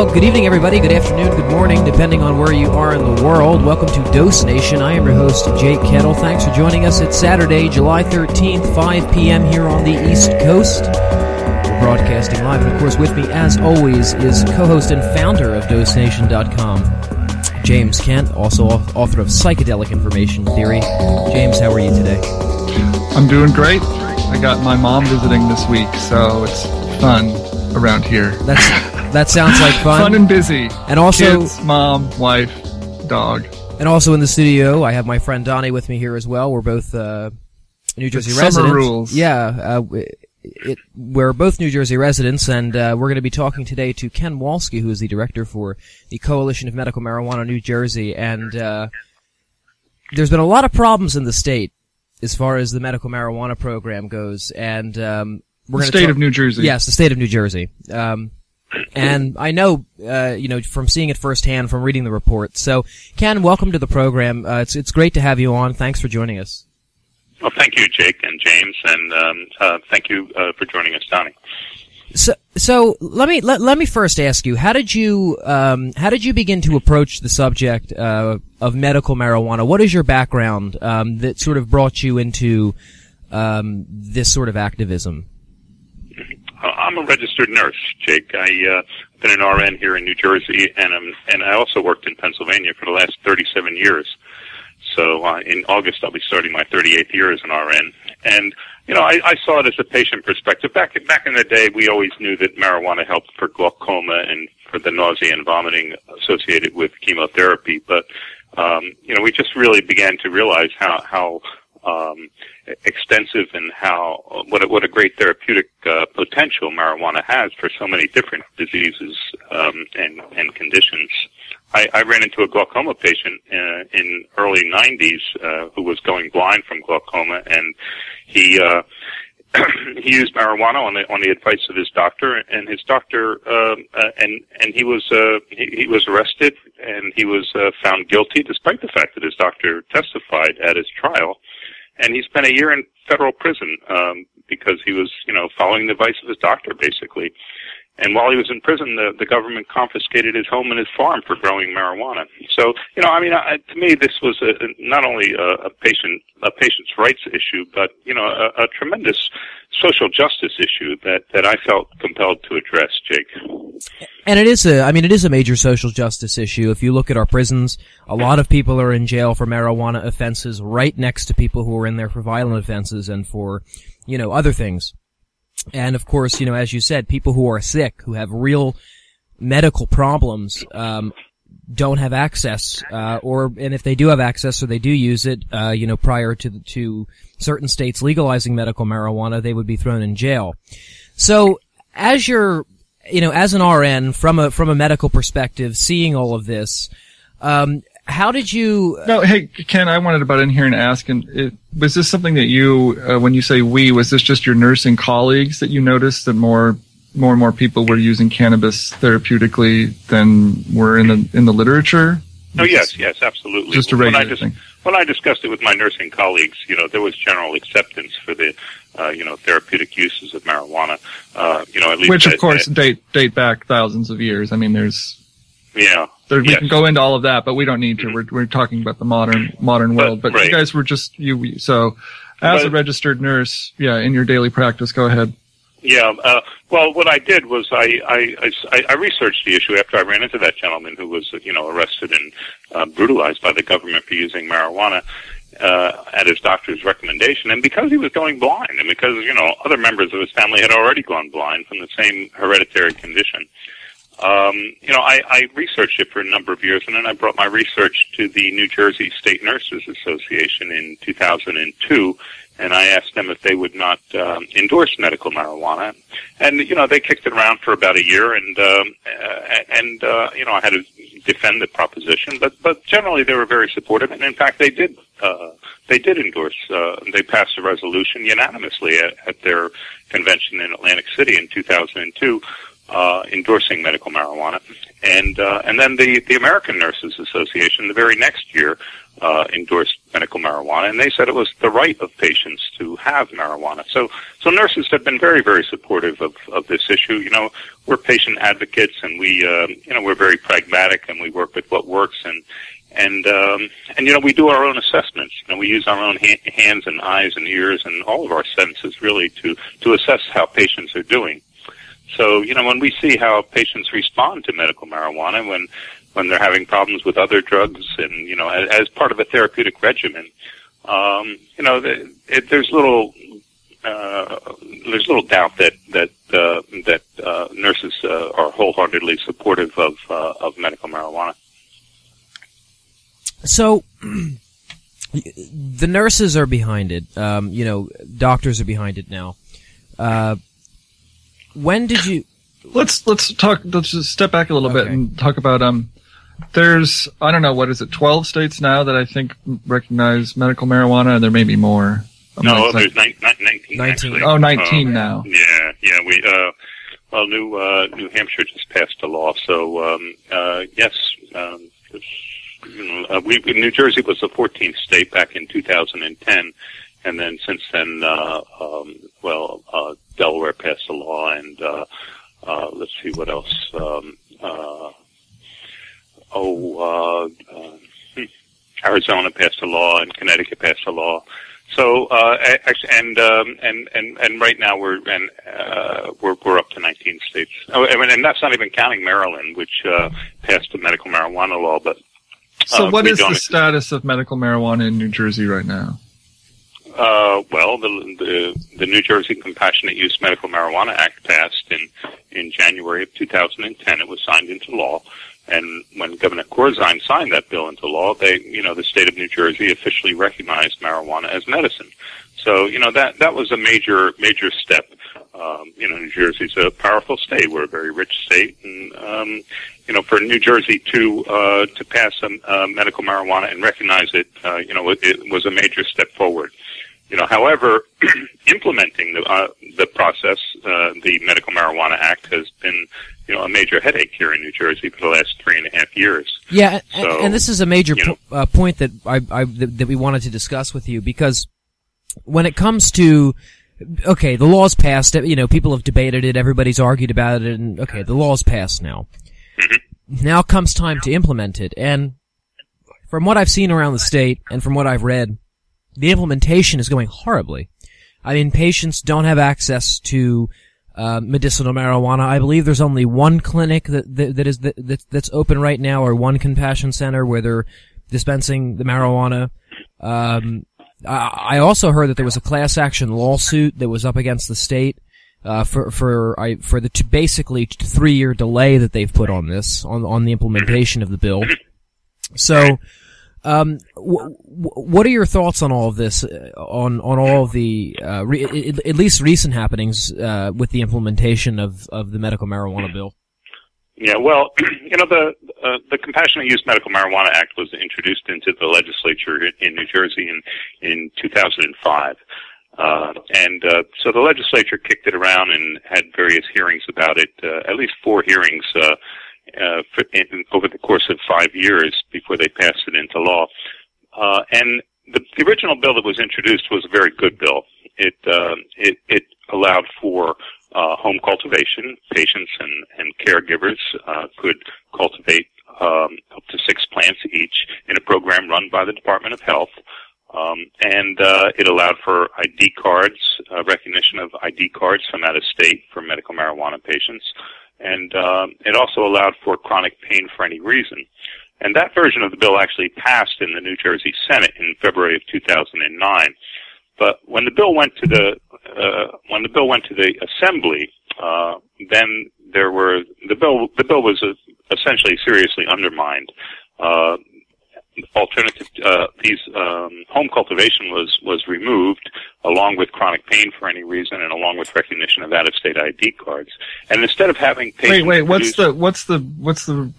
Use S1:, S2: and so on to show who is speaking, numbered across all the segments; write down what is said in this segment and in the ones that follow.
S1: Well, good evening, everybody. Good afternoon, good morning, depending on where you are in the world. Welcome to Dose Nation. I am your host, Jake Kettle. Thanks for joining us. It's Saturday, July 13th, 5 p.m. here on the East Coast. We're broadcasting live, and of course, with me, as always, is co host and founder of DoseNation.com, James Kent, also author of Psychedelic Information Theory. James, how are you today?
S2: I'm doing great. I got my mom visiting this week, so it's fun around here.
S1: That's that sounds like fun.
S2: fun and busy.
S1: And also,
S2: Kids, mom, wife, dog.
S1: And also in the studio, I have my friend Donnie with me here as well. We're both uh, New Jersey
S2: summer
S1: residents.
S2: rules.
S1: Yeah, uh, it, we're both New Jersey residents, and uh, we're going to be talking today to Ken Wolski, who is the director for the Coalition of Medical Marijuana New Jersey. And uh, there's been a lot of problems in the state as far as the medical marijuana program goes, and um, we're
S2: The
S1: going to
S2: state of New Jersey.
S1: Yes, the state of New Jersey. Um, and I know, uh, you know, from seeing it firsthand, from reading the report. So, Ken, welcome to the program. Uh, it's it's great to have you on. Thanks for joining us.
S3: Well, thank you, Jake and James, and um, uh, thank you uh, for joining us, Donnie.
S1: So, so let me let, let me first ask you: How did you um, how did you begin to approach the subject uh, of medical marijuana? What is your background um, that sort of brought you into um, this sort of activism?
S3: I'm a registered nurse, Jake. I uh, been an RN here in New Jersey, and um, and I also worked in Pennsylvania for the last 37 years. So uh, in August, I'll be starting my 38th year as an RN. And you know, I, I saw it as a patient perspective. Back back in the day, we always knew that marijuana helped for glaucoma and for the nausea and vomiting associated with chemotherapy. But um, you know, we just really began to realize how how um, extensive and how what a, what a great therapeutic uh, potential marijuana has for so many different diseases um, and and conditions. I, I ran into a glaucoma patient uh, in early '90s uh, who was going blind from glaucoma, and he. Uh, he used marijuana on the on the advice of his doctor, and his doctor uh, uh, and and he was uh, he, he was arrested and he was uh, found guilty, despite the fact that his doctor testified at his trial, and he spent a year in federal prison um, because he was you know following the advice of his doctor basically. And while he was in prison, the, the government confiscated his home and his farm for growing marijuana. So, you know, I mean, I, to me, this was a, not only a, a patient a patient's rights issue, but you know, a, a tremendous social justice issue that that I felt compelled to address, Jake.
S1: And it is a, I mean, it is a major social justice issue. If you look at our prisons, a lot of people are in jail for marijuana offenses right next to people who are in there for violent offenses and for, you know, other things. And of course, you know, as you said, people who are sick, who have real medical problems, um, don't have access, uh, or, and if they do have access or they do use it, uh, you know, prior to, to certain states legalizing medical marijuana, they would be thrown in jail. So, as you're, you know, as an RN, from a, from a medical perspective, seeing all of this, um, how did you?
S2: No, hey Ken, I wanted to butt in here and ask, and it, was this something that you, uh, when you say we, was this just your nursing colleagues that you noticed that more, more and more people were using cannabis therapeutically than were in the in the literature?
S3: Oh yes, yes, absolutely.
S2: Just a
S3: when I
S2: regular
S3: dis-
S2: thing.
S3: when I discussed it with my nursing colleagues, you know, there was general acceptance for the, uh, you know, therapeutic uses of marijuana. Uh, you know, at least
S2: Which of
S3: at-
S2: course
S3: at-
S2: date date back thousands of years. I mean, there's
S3: yeah,
S2: there, we
S3: Yes.
S2: can go into all of that, but we don't need to. We're we're talking about the modern modern world. But
S3: right.
S2: you guys were just you. So, as a registered nurse, yeah, in your daily practice, go ahead.
S3: Yeah. Uh, well, what I did was I, I, I, I researched the issue after I ran into that gentleman who was, you know, arrested and uh, brutalized by the government for using marijuana uh, at his doctor's recommendation, and because he was going blind, and because you know other members of his family had already gone blind from the same hereditary condition. Um, you know, I, I researched it for a number of years, and then I brought my research to the New Jersey State Nurses Association in 2002, and I asked them if they would not um, endorse medical marijuana. And you know, they kicked it around for about a year, and um, uh, and uh, you know, I had to defend the proposition, but but generally they were very supportive, and in fact, they did uh, they did endorse. Uh, they passed a resolution unanimously at, at their convention in Atlantic City in 2002 uh, endorsing medical marijuana, and uh, and then the the American Nurses Association the very next year uh, endorsed medical marijuana, and they said it was the right of patients to have marijuana. So so nurses have been very very supportive of of this issue. You know, we're patient advocates, and we uh, you know we're very pragmatic, and we work with what works, and and um, and you know we do our own assessments. You know, we use our own ha- hands and eyes and ears and all of our senses really to to assess how patients are doing. So, you know, when we see how patients respond to medical marijuana when when they're having problems with other drugs and, you know, as, as part of a therapeutic regimen, um, you know, the, it, there's little uh, there's little doubt that that uh, that uh, nurses uh, are wholeheartedly supportive of uh, of medical marijuana.
S1: So, the nurses are behind it. Um, you know, doctors are behind it now. Uh, when did you?
S2: Let's let's talk. Let's just step back a little bit and talk about um. There's I don't know what is it 12 states now that I think recognize medical marijuana, and there may be more. I'm
S3: No, there's
S2: exact-
S3: nine, nine, 19,
S1: 19.
S3: actually.
S2: oh 19
S3: Um,
S2: now.
S3: Yeah, yeah. We uh, well, New uh, New Hampshire just passed a law, so um, uh, yes, um, you know, uh, we New Jersey was the 14th state back in 2010, and then since then, uh, um, well, uh, Delaware passed a law, and uh, uh, let's see what else. Um, uh, oh, uh, uh, Arizona passed a law, and Connecticut passed a law. So, uh, and, um, and, and, and right now we're, and, uh, we're, we're up to 19 states. Oh, I mean, and that's not even counting Maryland, which, uh, passed a medical marijuana law, but,
S2: So
S3: uh,
S2: what
S3: we
S2: the status of medical marijuana in New Jersey right now?
S3: Uh, well, the, the, the New Jersey Compassionate Use Medical Marijuana Act passed in, in January of 2010. It was signed into law. And when Governor Corzine signed that bill into law, they, you know, the state of New Jersey officially recognized marijuana as medicine. So, you know, that, that was a major, major step. Um, you know, New Jersey's a powerful state. We're a very rich state. And, um, you know, for New Jersey to, uh, to pass a, uh, medical marijuana and recognize it, uh, you know, it, it was a major step forward. You know, however, implementing the uh, the process, uh, the Medical Marijuana Act, has been you know a major headache here in New Jersey for the last three and a half years.
S1: Yeah,
S3: So,
S1: and this is a major
S3: know.
S1: po- uh, point that I, I that, that we wanted to discuss with you because when it comes to okay, the law's passed. You know, people have debated it. Everybody's argued about it, and okay, the law's passed now. Now comes time to implement it, and from what I've seen around the state and from what I've read, the implementation is going horribly. I mean, patients don't have access to uh, medicinal marijuana. I believe there's only one clinic that that, that is that, that's open right now, or one compassion center where they're dispensing the marijuana. Um, I, I also heard that there was a class action lawsuit that was up against the state uh, for for I, for the t- basically three year delay that they've put on this on on the implementation of the bill. So. Um, w- w- what are your thoughts on all of this, uh, on on all of the uh, re- at least recent happenings uh, with the implementation of, of the medical marijuana bill?
S3: Yeah, well, you know, the uh, the Compassionate Use Medical Marijuana Act was introduced into the legislature in, in New Jersey in in 2005. Uh, and uh, so the legislature kicked it around and had various hearings about it, uh, at least four hearings uh, uh, for, in, over the course of five years before they passed it into law. Uh, and the, the original bill that was introduced was a very good bill. It uh, it, it allowed for uh, home cultivation. Patients and, and caregivers uh, could cultivate um, up to six plants each in a program run by the Department of Health. Um, and uh, it allowed for ID cards, uh, recognition of ID cards from out of state for medical marijuana patients, and um, it also allowed for chronic pain for any reason. And that version of the bill actually passed in the New Jersey Senate in February of 2009. But when the bill went to the uh, when the bill went to the Assembly, uh, then there were the bill the bill was uh, essentially seriously undermined. Uh, alternative uh, these um, home cultivation was was removed along with chronic pain for any reason and along with recognition of out of state ID cards. And instead of having patients
S2: wait wait what's the what's the what's the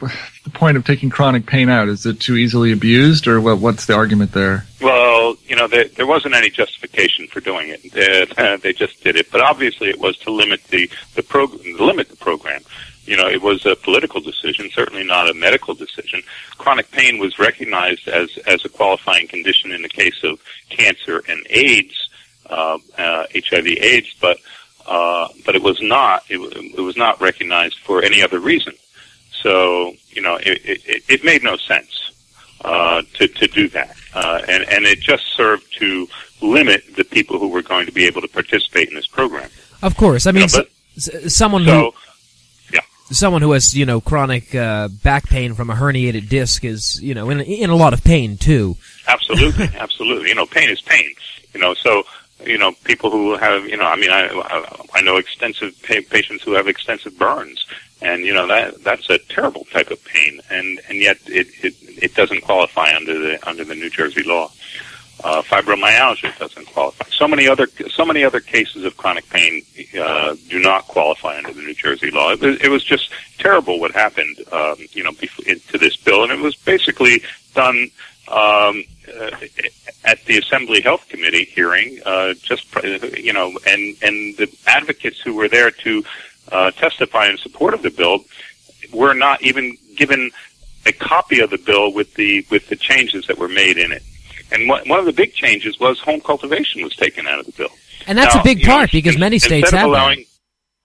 S2: the point of taking chronic pain out? Is it too easily abused or what? What's the argument there?
S3: Well, you know, there, there wasn't any justification for doing it. They, they just did it, but obviously it was to limit the the program, limit the program. You know, it was a political decision, certainly not a medical decision. Chronic pain was recognized as as a qualifying condition in the case of cancer and AIDS, uh, uh, HIV/AIDS, but uh, but it was not it, it was not recognized for any other reason. So you know, it, it, it made no sense uh, to to do that, uh, and and it just served to limit the people who were going to be able to participate in this program.
S1: Of course, I mean,
S3: You know,
S1: s- someone
S3: So
S1: who someone who has you know chronic uh, back pain from a herniated disc is you know in in a lot of pain too.
S3: Absolutely, absolutely. You know, pain is pain. You know, so you know, people who have, you know, I mean, I I know extensive pa- patients who have extensive burns, and you know that that's a terrible type of pain, and and yet it it it doesn't qualify under the under the New Jersey law. Uh, fibromyalgia doesn't qualify. So many other so many other cases of chronic pain uh, do not qualify under the New Jersey law. It was, it was just terrible what happened, um, you know, bef- to this bill, and it was basically done um, uh, at the Assembly Health Committee hearing. Uh, just you know, and and the advocates who were there to uh, testify in support of the bill were not even given a copy of the bill with the with the changes that were made in it. And one one of the big changes was home cultivation was taken out of the bill.
S1: And that's
S3: Now,
S1: a big
S3: you know,
S1: part because many states have
S3: allowing,
S1: that.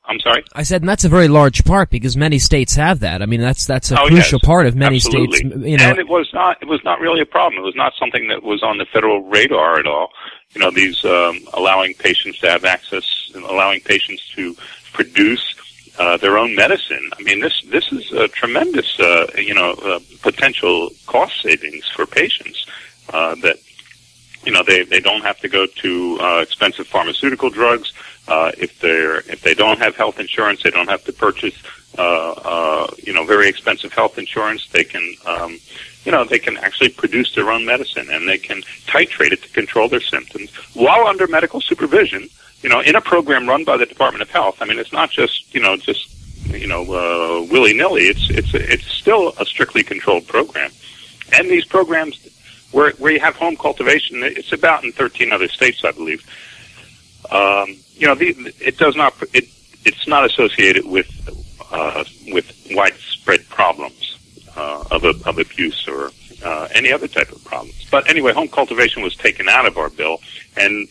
S3: I'm sorry.
S1: I said, and that's a very large part because many states have that. I mean, that's that's a
S3: Oh,
S1: crucial
S3: yes,
S1: part of many
S3: absolutely.
S1: states. You know,
S3: and it was not it was not really a problem. It was not something that was on the federal radar at all. You know, these um, allowing patients to have access, and allowing patients to produce uh, their own medicine. I mean, this this is a tremendous uh, you know uh, potential cost savings for patients uh, that you know they they don't have to go to uh, expensive pharmaceutical drugs. Uh, if they're if they don't have health insurance, they don't have to purchase uh, uh, you know very expensive health insurance. They can um, you know they can actually produce their own medicine and they can titrate it to control their symptoms while under medical supervision. You know, in a program run by the Department of Health. I mean, it's not just you know just you know uh, willy nilly. It's it's it's still a strictly controlled program, and these programs where where you have home cultivation, it's about in 13 other states, I believe. Um, you know, the, it does not it it's not associated with uh, with widespread problems uh, of of abuse or uh, any other type of problems. But anyway, home cultivation was taken out of our bill, and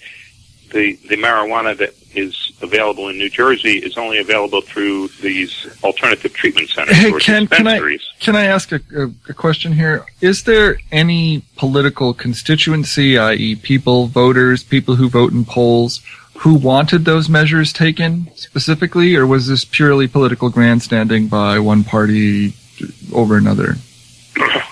S3: the the marijuana that is available in New Jersey is only available through these alternative treatment centers
S2: Hey,
S3: or
S2: Ken, can I
S3: dispensaries.
S2: can I ask a, a, a question here? Is there any political constituency, i.e., people, voters, people who vote in polls, who wanted those measures taken specifically, or was this purely political grandstanding by one party over another?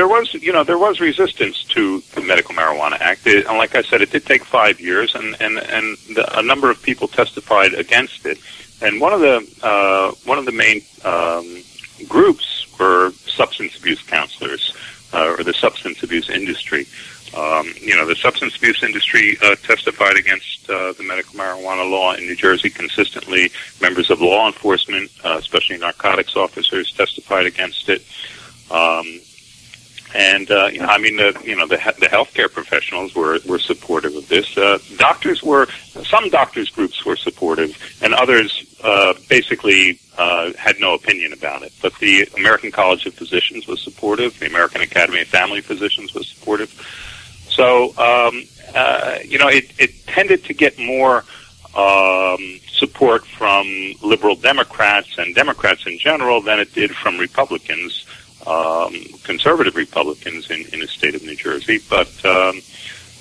S3: There was, you know, there was resistance to the Medical Marijuana Act. It, and like I said, it did take five years, and and and the, a number of people testified against it. And one of the uh, one of the main um, groups were substance abuse counselors, uh, or the substance abuse industry. Um, you know, the substance abuse industry uh, testified against uh, the medical marijuana law in New Jersey consistently. Members of law enforcement, uh, especially narcotics officers, testified against it. Um, and uh, you know, I mean, the you know the the healthcare professionals were were supportive of this. Uh, doctors were some doctors groups were supportive, and others uh, basically uh, had no opinion about it. But the American College of Physicians was supportive. The American Academy of Family Physicians was supportive. So um, uh, you know, it, it tended to get more um, support from liberal Democrats and Democrats in general than it did from Republicans um, conservative Republicans in, in the state of New Jersey. But um,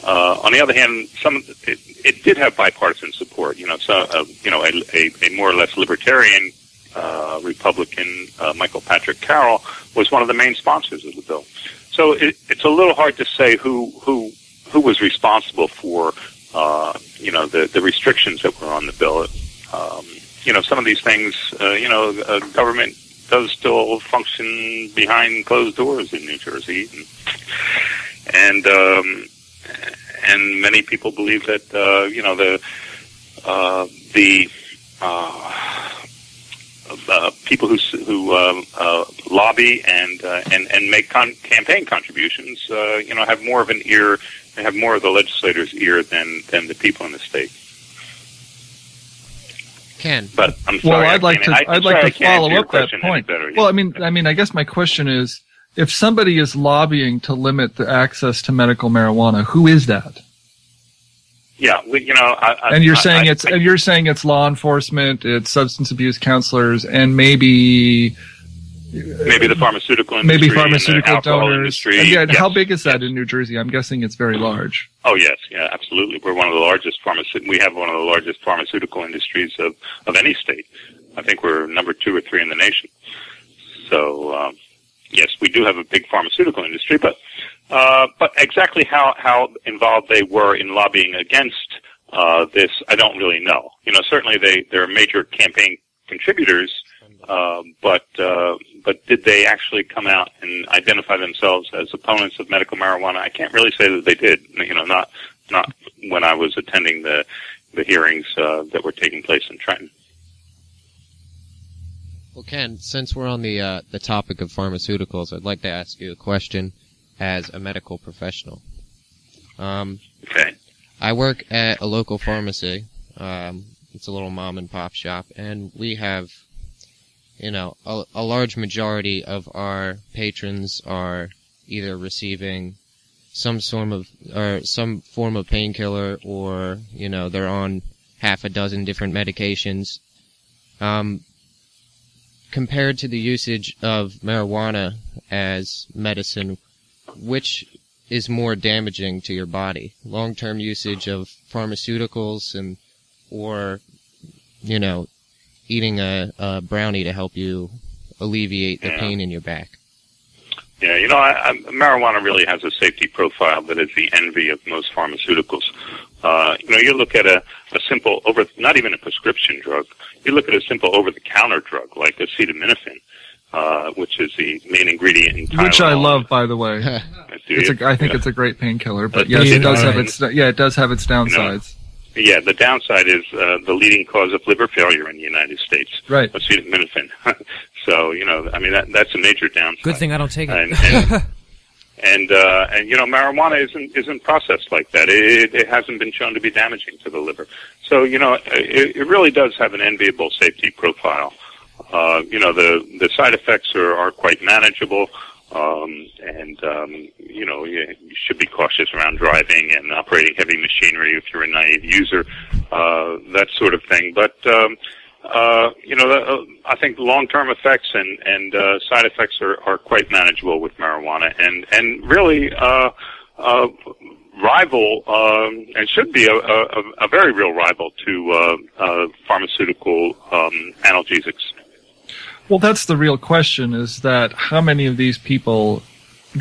S3: uh, on the other hand, some it, it did have bipartisan support. You know, so uh, you know a, a, a more or less libertarian uh, Republican, uh, Michael Patrick Carroll, was one of the main sponsors of the bill. So it, it's a little hard to say who who who was responsible for uh, you know the the restrictions that were on the bill. Um, you know, some of these things, uh, you know, uh, government does still function behind closed doors in New Jersey, and and, um, and many people believe that uh, you know the uh, the uh, uh, people who who uh, uh, lobby and uh, and and make con- campaign contributions, uh, you know, have more of an ear, have more of the legislator's ear than than the people in the state.
S4: Ken,
S3: But I'm
S2: Well,
S3: sorry, I
S2: I'd like
S3: can't-
S2: to
S3: I- I'm
S2: I'd like to follow
S3: your
S2: up that point.
S3: better.
S2: Well, I mean, I mean, I guess my question is, if somebody is lobbying to limit the access to medical marijuana, who is that?
S3: yeah, we, you know, I, I,
S2: And you're
S3: I-
S2: saying
S3: I-
S2: it's
S3: I-
S2: and you're saying it's law enforcement, it's substance abuse counselors, and maybe
S3: maybe the pharmaceutical industry,
S2: maybe pharmaceutical donors.
S3: Industry.
S2: And yeah,
S3: Yes.
S2: how big is that in New Jersey? I'm guessing it's very large.
S3: Oh yes, yeah, absolutely. We're one of the largest pharmaceut. We have one of the largest pharmaceutical industries of of any state. I think we're number two or three in the nation. So um, yes, we do have a big pharmaceutical industry, but uh, but exactly how how involved they were in lobbying against uh, this, I don't really know. You know, certainly they they're major campaign contributors, uh, but uh, but did they actually come out and identify themselves as opponents of medical marijuana? I can't really say that they did. You know, not not when I was attending the the hearings uh, that were taking place in Trenton.
S4: well, Ken, since we're on the uh, the topic of pharmaceuticals, I'd like to ask you a question as a medical professional. Um,
S3: Okay.
S4: I work at a local pharmacy. Um, it's a little mom and pop shop, and we have, you know, a, a large majority of our patrons are either receiving some form of or some form of painkiller, or you know, they're on half a dozen different medications. Um, compared to the usage of marijuana as medicine, which is more damaging to your body. Long-term usage of pharmaceuticals and, or, you know, eating a, a brownie to help you alleviate the
S3: Yeah.
S4: pain in your back.
S3: Yeah, you know, I, I, marijuana really has a safety profile that is the envy of most pharmaceuticals. Uh, you know, you look at a, a simple over, not even a prescription drug. You look at a simple over-the-counter drug like acetaminophen, uh, which is the main ingredient in Tylenol.
S2: Which I love, by the way.
S3: Do
S2: It's a, I think
S3: Yeah.
S2: it's a great painkiller, but yes, it does have
S3: Alright.
S2: its yeah, it does have its downsides.
S3: Yeah, the downside is uh, the leading cause of liver failure in the United States.
S2: Right.
S3: Acetaminophen. so, you know, I mean, that, that's a major downside.
S1: Good thing I don't take
S3: And,
S1: it.
S3: and, and, uh, and you know, marijuana isn't isn't processed like that. It, it hasn't been shown to be damaging to the liver. So, you know, it, it really does have an enviable safety profile. Uh, you know, the the side effects are, are quite manageable. Um, and um, you know, you, you should be cautious around driving and operating heavy machinery if you're a naive user, uh, that sort of thing. But um, uh, you know, uh, I think long-term effects and and uh, side effects are, are quite manageable with marijuana, and and really uh, uh, rival um, and should be a, a, a very real rival to uh, uh, pharmaceutical um, analgesics.
S2: Well, that's the real question: is that how many of these people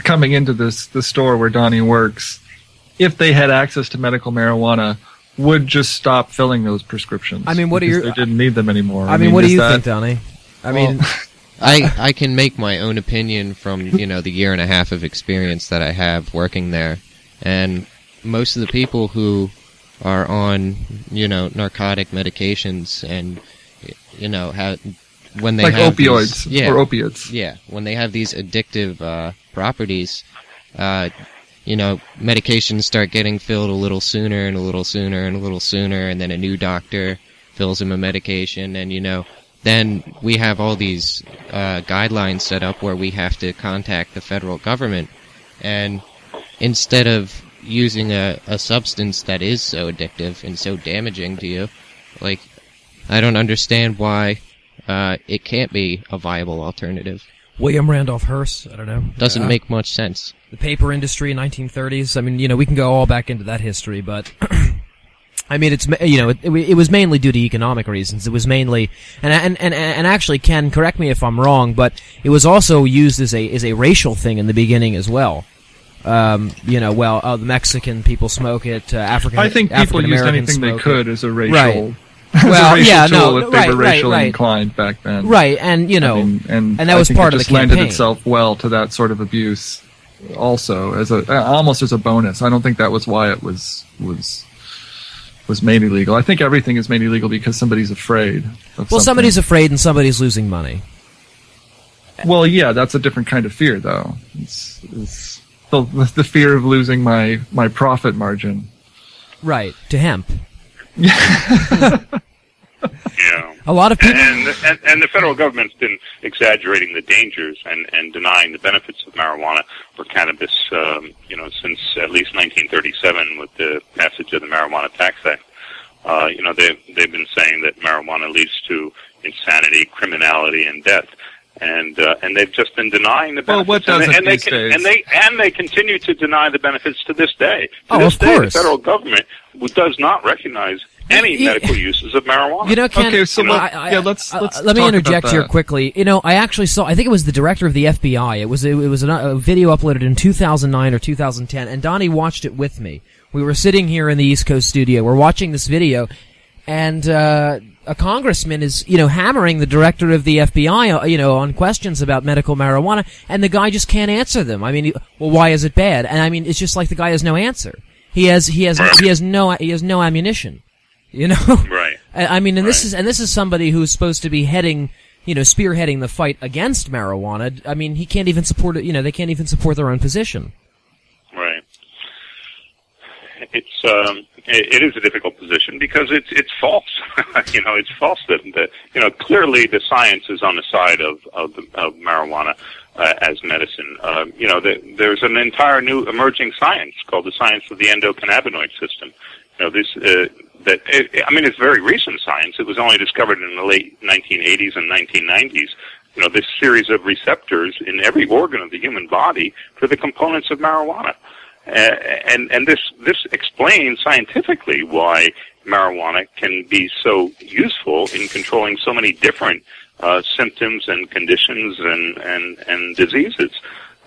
S2: coming into this the store where Donnie works, if they had access to medical marijuana, would just stop filling those prescriptions?
S1: I mean, what are
S2: because
S1: your-
S2: They didn't need them anymore.
S1: I mean, what do you
S2: that-
S1: think, Donnie? I mean,
S4: I I can make my own opinion from you know the year and a half of experience that I have working there, and most of the people who are on you know narcotic medications and you know have when they
S2: like
S4: have
S2: opioids
S4: these, yeah
S2: or opiates?
S4: yeah when they have these addictive uh, properties, uh, you know medications start getting filled a little sooner and a little sooner and a little sooner, and then a new doctor fills them a medication, and you know then we have all these uh, guidelines set up where we have to contact the federal government, and instead of using a, a substance that is so addictive and so damaging to you, like I don't understand why uh, it can't be a viable alternative.
S1: William Randolph Hearst. I don't know.
S4: Doesn't
S1: Uh,
S4: make much sense.
S1: the paper industry, 1930s. I mean, you know, we can go all back into that history, but I mean, it's you know, it, it was mainly due to economic reasons. It was mainly, and and and and actually, Ken, correct me if I'm wrong, but it was also used as a as a racial thing in the beginning as well. Um, you know, well, uh, the Mexican people smoke it, uh, African.
S2: I think people used
S1: Americans
S2: anything they could
S1: It.
S2: as a racial.
S1: Right. Well, yeah, no,
S2: if they
S1: right,
S2: were racially
S1: right.
S2: inclined back then.
S1: Right, and you know,
S2: I mean, and,
S1: and that
S2: I
S1: was part
S2: it
S1: of the
S2: just lended itself well to that sort of abuse, also as a uh, almost as a bonus. I don't think that was why it was was was made illegal. I think everything is made illegal because somebody's afraid. Of
S1: well,
S2: something.
S1: somebody's afraid and somebody's losing money.
S2: Well, yeah, that's a different kind of fear, though. It's, it's the, the fear of losing my my profit margin.
S1: Right, to hemp.
S3: Yeah.
S1: A lot of people.
S3: And, and and the federal government's been exaggerating the dangers and and denying the benefits of marijuana or cannabis, um, you know, since at least 1937 with the passage of the Marijuana Tax Act. Uh, you know, they've they've been saying that marijuana leads to insanity, criminality, and death. And uh, and they've just been denying the benefits.
S2: Well,
S3: benefits.
S2: what
S3: and, they,
S2: doesn't
S3: and they
S2: these
S3: can,
S2: days?
S3: and they and they continue to deny the benefits to this day. To
S1: Oh,
S3: this
S1: of
S3: day,
S1: course.
S3: the federal government does not recognize any
S1: You-
S3: medical uses of marijuana.
S1: You know, Ken,
S2: Okay, so
S1: you
S2: let-
S1: I- I-
S2: yeah, let's-
S1: uh,
S2: let's
S1: let me interject here quickly. You know, I actually saw. I think it was the director of the FBI. It was it was an, a video uploaded in 2009 or 2010, and Donnie watched it with me. We were sitting here in the East Coast studio. We're watching this video, and uh, a congressman is you know hammering the director of the FBI, uh, you know, on questions about medical marijuana, and the guy just can't answer them. I mean, well, why is it bad? And I mean, it's just like the guy has no answer. He has he has he has no he has no ammunition. You know,
S3: Right.
S1: I mean, and this is and this is somebody who's supposed to be heading, you know, spearheading the fight against marijuana. I mean, he can't even support it. You know, they can't even support their own position.
S3: Right. It's um, it, it is a difficult position because it's it's false. you know, it's false that, that you know clearly the science is on the side of of, the, of marijuana uh, as medicine. Um, you know, the, there's an entire new emerging science called the science of the endocannabinoid system. You know, this uh, that it, I mean, it's very recent science. It was only discovered in the late 1980s and 1990s. You know, this series of receptors in every organ of the human body for the components of marijuana. Uh, and and this this explains scientifically why marijuana can be so useful in controlling so many different uh, symptoms and conditions and and and diseases.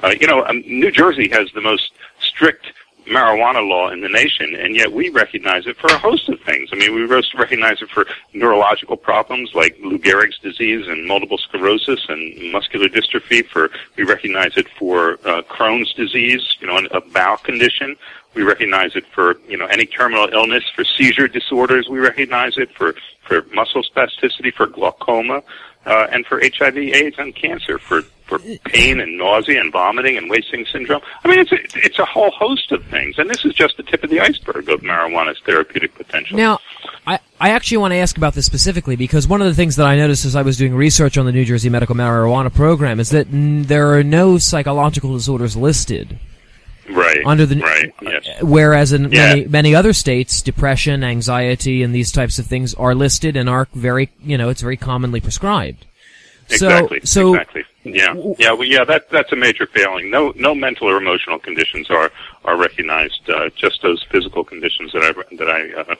S3: Uh, you know, um, New Jersey has the most strict marijuana law in the nation, and yet we recognize it for a host of things. I mean, we recognize it for neurological problems like Lou Gehrig's disease and multiple sclerosis and muscular dystrophy. For we recognize it for uh, Crohn's disease, you know, a bowel condition. We recognize it for you know any terminal illness, for seizure disorders. We recognize it for for muscle spasticity, for glaucoma, uh, and for HIV/AIDS and cancer. For for pain and nausea and vomiting and wasting syndrome. I mean, it's a, it's a whole host of things, and this is just the tip of the iceberg of marijuana's therapeutic potential.
S1: Now, I, I actually want to ask about this specifically because one of the things that I noticed as I was doing research on the New Jersey Medical Marijuana Program is that mm, there are no psychological disorders listed.
S3: Right
S1: under the
S3: right yes.
S1: whereas in
S3: Yeah.
S1: many many other states depression anxiety and these types of things are listed and are very you know it's very commonly prescribed. So
S3: exactly
S1: so
S3: exactly. Yeah yeah well, yeah that that's a major failing. No no mental or emotional conditions are are recognized uh, just those physical conditions that I that I uh,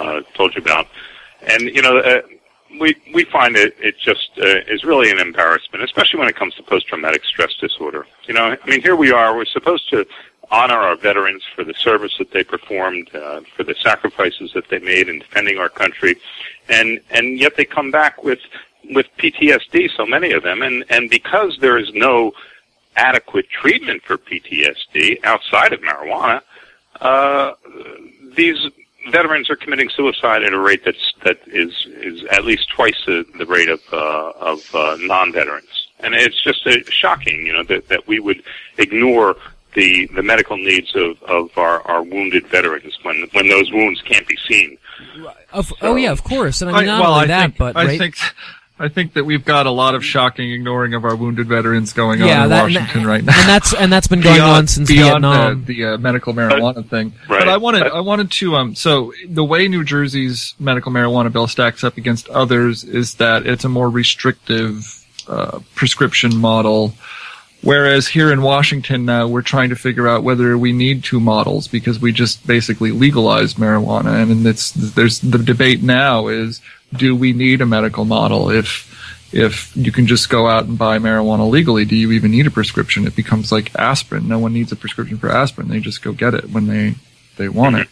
S3: uh, told you about. And you know uh, we we find it it just uh, is really an embarrassment especially when it comes to post traumatic stress disorder. You know I mean here we are we're supposed to honor our veterans for the service that they performed uh, for the sacrifices that they made in defending our country. And and yet they come back with with PTSD, so many of them, and and because there is no adequate treatment for PTSD outside of marijuana, uh, these veterans are committing suicide at a rate that's that is is at least twice the, the rate of uh, of uh, non-veterans, and it's just uh, shocking, you know, that that we would ignore the the medical needs of of our, our wounded veterans when when those wounds can't be seen.
S1: of, oh yeah of course. And I mean not
S2: well,
S1: only
S2: I
S1: that
S2: think,
S1: but
S2: I
S1: right
S2: think I think that we've got a lot of shocking ignoring of our wounded veterans going
S1: yeah
S2: on in
S1: that,
S2: Washington
S1: and,
S2: right now.
S1: and that's and that's been going
S2: beyond,
S1: on since
S2: beyond
S1: Vietnam
S2: the, the uh, medical marijuana thing.
S3: right.
S2: But I wanted I wanted to um so the way New Jersey's medical marijuana bill stacks up against others is that it's a more restrictive uh, prescription model. Whereas here in Washington now, we're trying to figure out whether we need two models because we just basically legalized marijuana, and it's there's the debate now is do we need a medical model if if you can just go out and buy marijuana legally, do you even need a prescription? It becomes like aspirin. No one needs a prescription for aspirin. They just go get it when they they want it.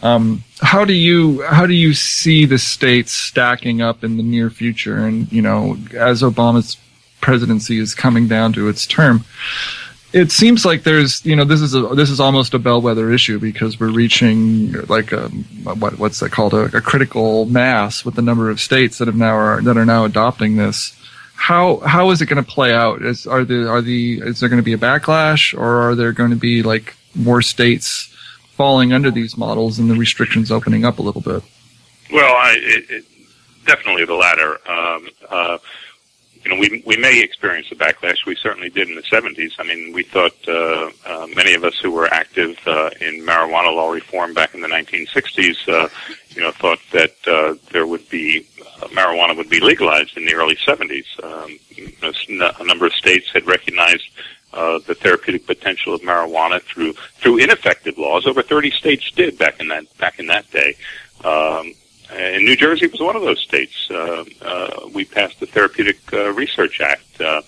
S2: Um, how do you how do you see the states stacking up in the near future? And you know, as Obama's presidency is coming down to its term, it seems like there's you know this is a this is almost a bellwether issue because we're reaching like a what what's that called a, a critical mass with the number of states that have now are that are now adopting this. How how is it going to play out? Is are the are the is there going to be a backlash or are there going to be like more states falling under these models and the restrictions opening up a little bit?
S3: Well, I, it, it, definitely the latter. Um, uh, you know, we we may experience a backlash. We certainly did in the 70s. I mean, we thought uh, uh, many of us who were active uh, in marijuana law reform back in the 1960s, uh, you know, thought that uh, there would be uh, marijuana would be legalized in the early 70s. Um, a number of states had recognized uh, the therapeutic potential of marijuana through through ineffective laws. Over 30 states did back in that back in that day. Um, and New Jersey was one of those states. Uh, uh, we passed the Therapeutic uh, Research Act, uh,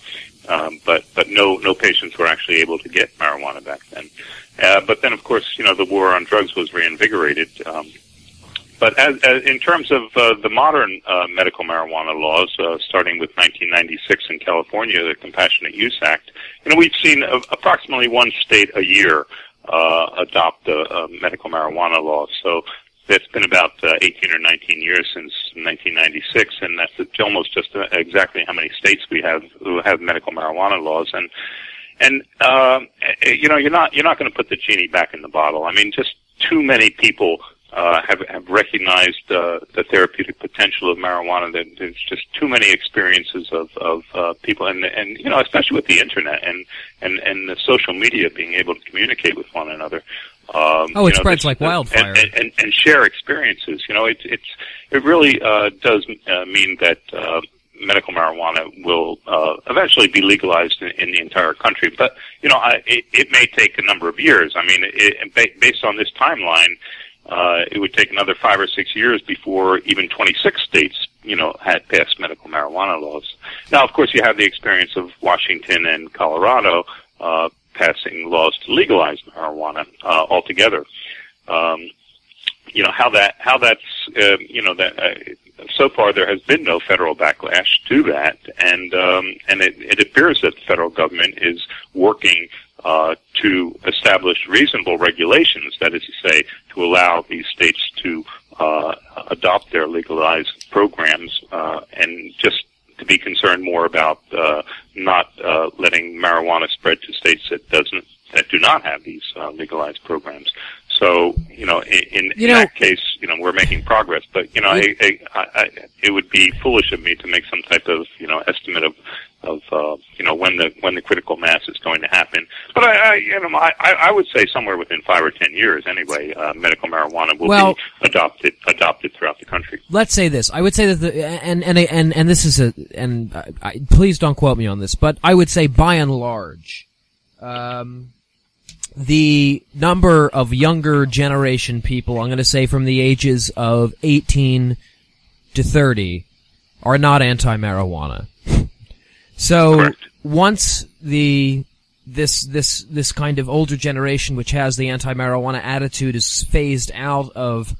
S3: um, but but no no patients were actually able to get marijuana back then. Uh, but then, of course, you know the war on drugs was reinvigorated. Um, but as, as in terms of uh, the modern uh, medical marijuana laws, uh, starting with 1996 in California, the Compassionate Use Act, you know we've seen a, approximately one state a year uh, adopt a, a medical marijuana law. So it's been about uh, 18 or 19 years since 1996, and that's almost just uh, exactly how many states we have who have medical marijuana laws. And and uh, you know, you're not you're not going to put the genie back in the bottle. I mean, just too many people uh, have have recognized uh, the therapeutic potential of marijuana. There's just too many experiences of of uh, people, and and you know, especially with the internet and and and the social media, being able to communicate with one another.
S1: Um, oh, it spreads like wildfire.
S3: And, and, and, share experiences. You know, it, it's it really uh, does uh, mean that uh, medical marijuana will uh, eventually be legalized in, in, the entire country. But you know, I, it, it may take a number of years. I mean, it, based on this timeline, uh, it would take another five or six years before even 26 states, you know, had passed medical marijuana laws. Now, of course, you have the experience of Washington and Colorado. Uh, passing laws to legalize marijuana uh, altogether. Um, you know how that how that's uh, you know that uh, so far there has been no federal backlash to that, and um, and it, it appears that the federal government is working uh, to establish reasonable regulations. That is to say, to allow these states to uh, adopt their legalized programs uh, and just to be concerned more about uh, not uh, letting marijuana spread to states that doesn't that do not have these uh, legalized programs. So, you know, in, in, you know, that case, you know, we're making progress. But you know, I, I, I, it would be foolish of me to make some type of you know estimate of of uh, you know when the when the critical mass is going to happen. But I, I you know I, I would say somewhere within five or ten years anyway, uh, medical marijuana will
S1: well,
S3: be adopted adopted throughout the country.
S1: Let's say this. I would say that the and and and and this is a and I, please don't quote me on this, but I would say by and large. Um, the number of younger generation people, I'm going to say from the ages of 18 to 30, are not anti-marijuana. So
S3: Correct.
S1: once the this this this kind of older generation which has the anti-marijuana attitude is phased out of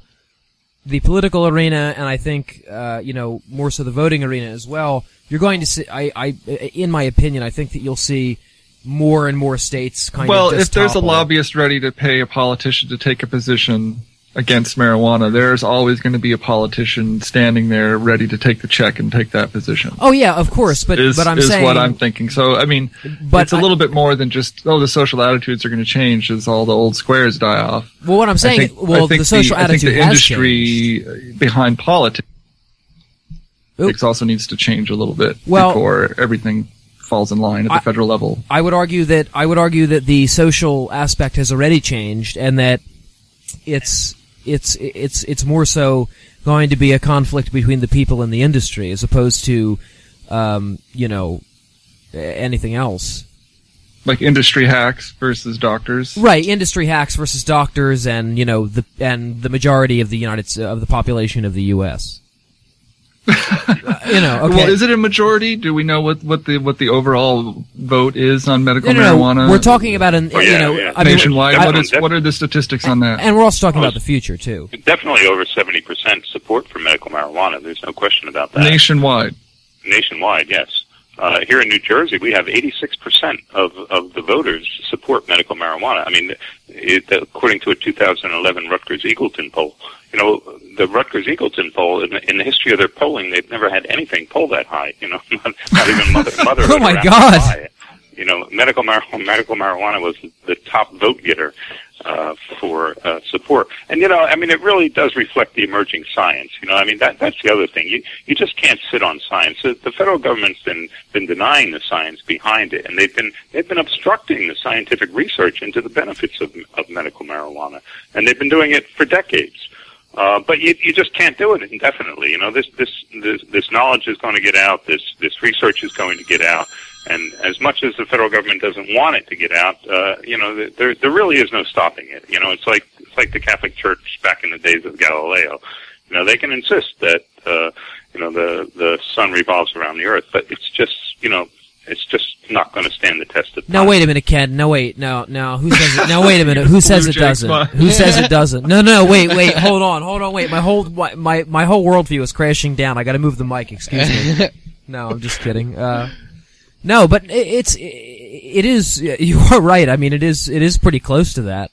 S1: the political arena and I think uh, you know more so the voting arena as well you're going to see I, I in my opinion I think that you'll see more and more states kind
S2: well,
S1: of
S2: well if there's
S1: topple.
S2: a lobbyist ready to pay a politician to take a position against marijuana, there's always going to be a politician standing there ready to take the check and take that position.
S1: Oh yeah, of course, but
S2: is,
S1: but I'm
S2: is
S1: saying
S2: what I'm thinking. So I mean,
S1: but
S2: it's a little bit more than just oh the social attitudes are going to change as all the old squares die off.
S1: Well, what I'm saying,
S2: think,
S1: well, the social
S2: the,
S1: attitude
S2: I think the industry
S1: changed.
S2: behind politics
S1: Oop.
S2: also needs to change a little bit
S1: Well,
S2: before everything falls in line at the
S1: I-
S2: federal level.
S1: I would argue that I would argue that the social aspect has already changed, and that it's it's it's it's more so going to be a conflict between the people and the industry as opposed to, um, you know, anything else.
S2: Like industry hacks versus doctors.
S1: Right, industry hacks versus doctors, and you know the and the majority of the United of the population of the U.S. you know, okay.
S2: Well, is it a majority? Do we know what, what the what the overall vote is on medical
S1: no, no, no.
S2: marijuana?
S1: We're talking about an,
S3: Oh,
S1: you
S3: yeah,
S1: know,
S3: yeah.
S1: I mean,
S2: nationwide. What is what are the statistics on that?
S1: and we're also talking about oh, the future too.
S3: Definitely over 70% support for medical marijuana. There's no question about that.
S2: Nationwide.
S3: Nationwide, yes. Uh, here in New Jersey, we have 86% of, of the voters support medical marijuana. I mean, it, according to a 2011 Rutgers Eagleton poll, you know, the Rutgers Eagleton poll, in the, in the history of their polling, they've never had anything poll that high. You know, not, not even mother, motherhood.
S1: Oh, my God.
S3: high. You know, medical mar- medical marijuana was the top vote getter uh, for uh, support. And you know, I mean, it really does reflect the emerging science. You know, I mean, that that's the other thing. You you just can't sit on science. The, the federal government's been been denying the science behind it, and they've been they've been obstructing the scientific research into the benefits of of medical marijuana, and they've been doing it for decades. Uh, but you, you just can't do it indefinitely. You know, this, this, this, this knowledge is going to get out. This, this research is going to get out. And as much as the federal government doesn't want it to get out, uh, you know, there, there really is no stopping it. You know, it's like, it's like the Catholic Church back in the days of Galileo. You know, they can insist that, uh, you know, the, the sun revolves around the earth, but it's just, you know, it's just not going to stand the test of time.
S1: No, wait a minute, Ken. No, wait, no, no. Who says it? No, wait a minute. Who says it doesn't? Who says it doesn't? No, no, wait, wait. Hold on, hold on, wait. My whole my my, my whole worldview is crashing down. I got to move the mic. Excuse me. No, I'm just kidding. Uh, no, but it's it is. You are right. I mean, it is it is pretty close to that.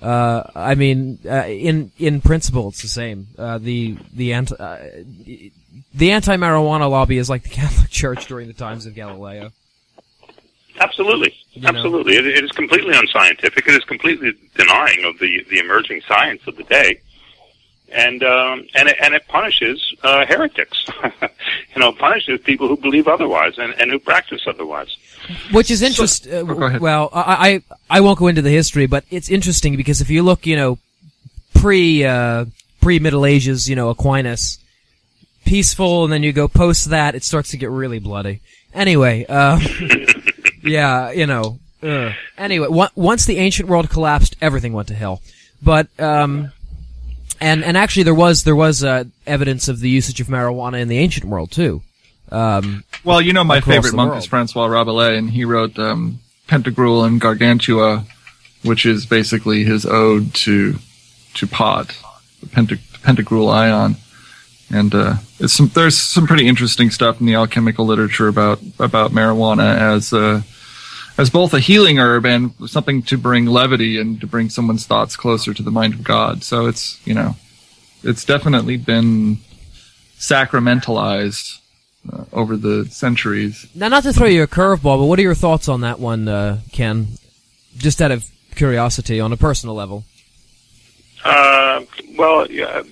S1: Uh, I mean, uh, in in principle, it's the same. Uh, the the anti uh, the anti marijuana lobby is like the Catholic Church during the times of Galileo.
S3: Absolutely,
S1: You
S3: absolutely. It, it is completely unscientific. It is completely denying of the the emerging science of the day, and um, and it, and it punishes uh, heretics. you know, punishes people who believe otherwise and, and who practice otherwise.
S1: Which is interesting.
S2: oh, go ahead.
S1: well, I, I I won't go into the history, but it's interesting because if you look, you know, pre uh, pre Middle Ages, you know, Aquinas, peaceful, and then you go post that, it starts to get really bloody. Anyway, uh, yeah, you know. ugh. Anyway, on- once the ancient world collapsed, everything went to hell. But um, and and actually, there was there was uh, evidence of the usage of marijuana in the ancient world too. Um,
S2: Well, you know my favorite monk
S1: world.
S2: is Francois Rabelais, and he wrote um, and Gargantua, which is basically his ode to to pot, the penta, Pantagruelion. And uh, it's some, there's some pretty interesting stuff in the alchemical literature about about marijuana as uh, as both a healing herb and something to bring levity and to bring someone's thoughts closer to the mind of God. So it's you know, it's definitely been sacramentalized uh, over the centuries.
S1: Now, not to throw you a curveball, but what are your thoughts on that one, uh, Ken? Just out of curiosity, on a personal level.
S3: Uh, well, yeah,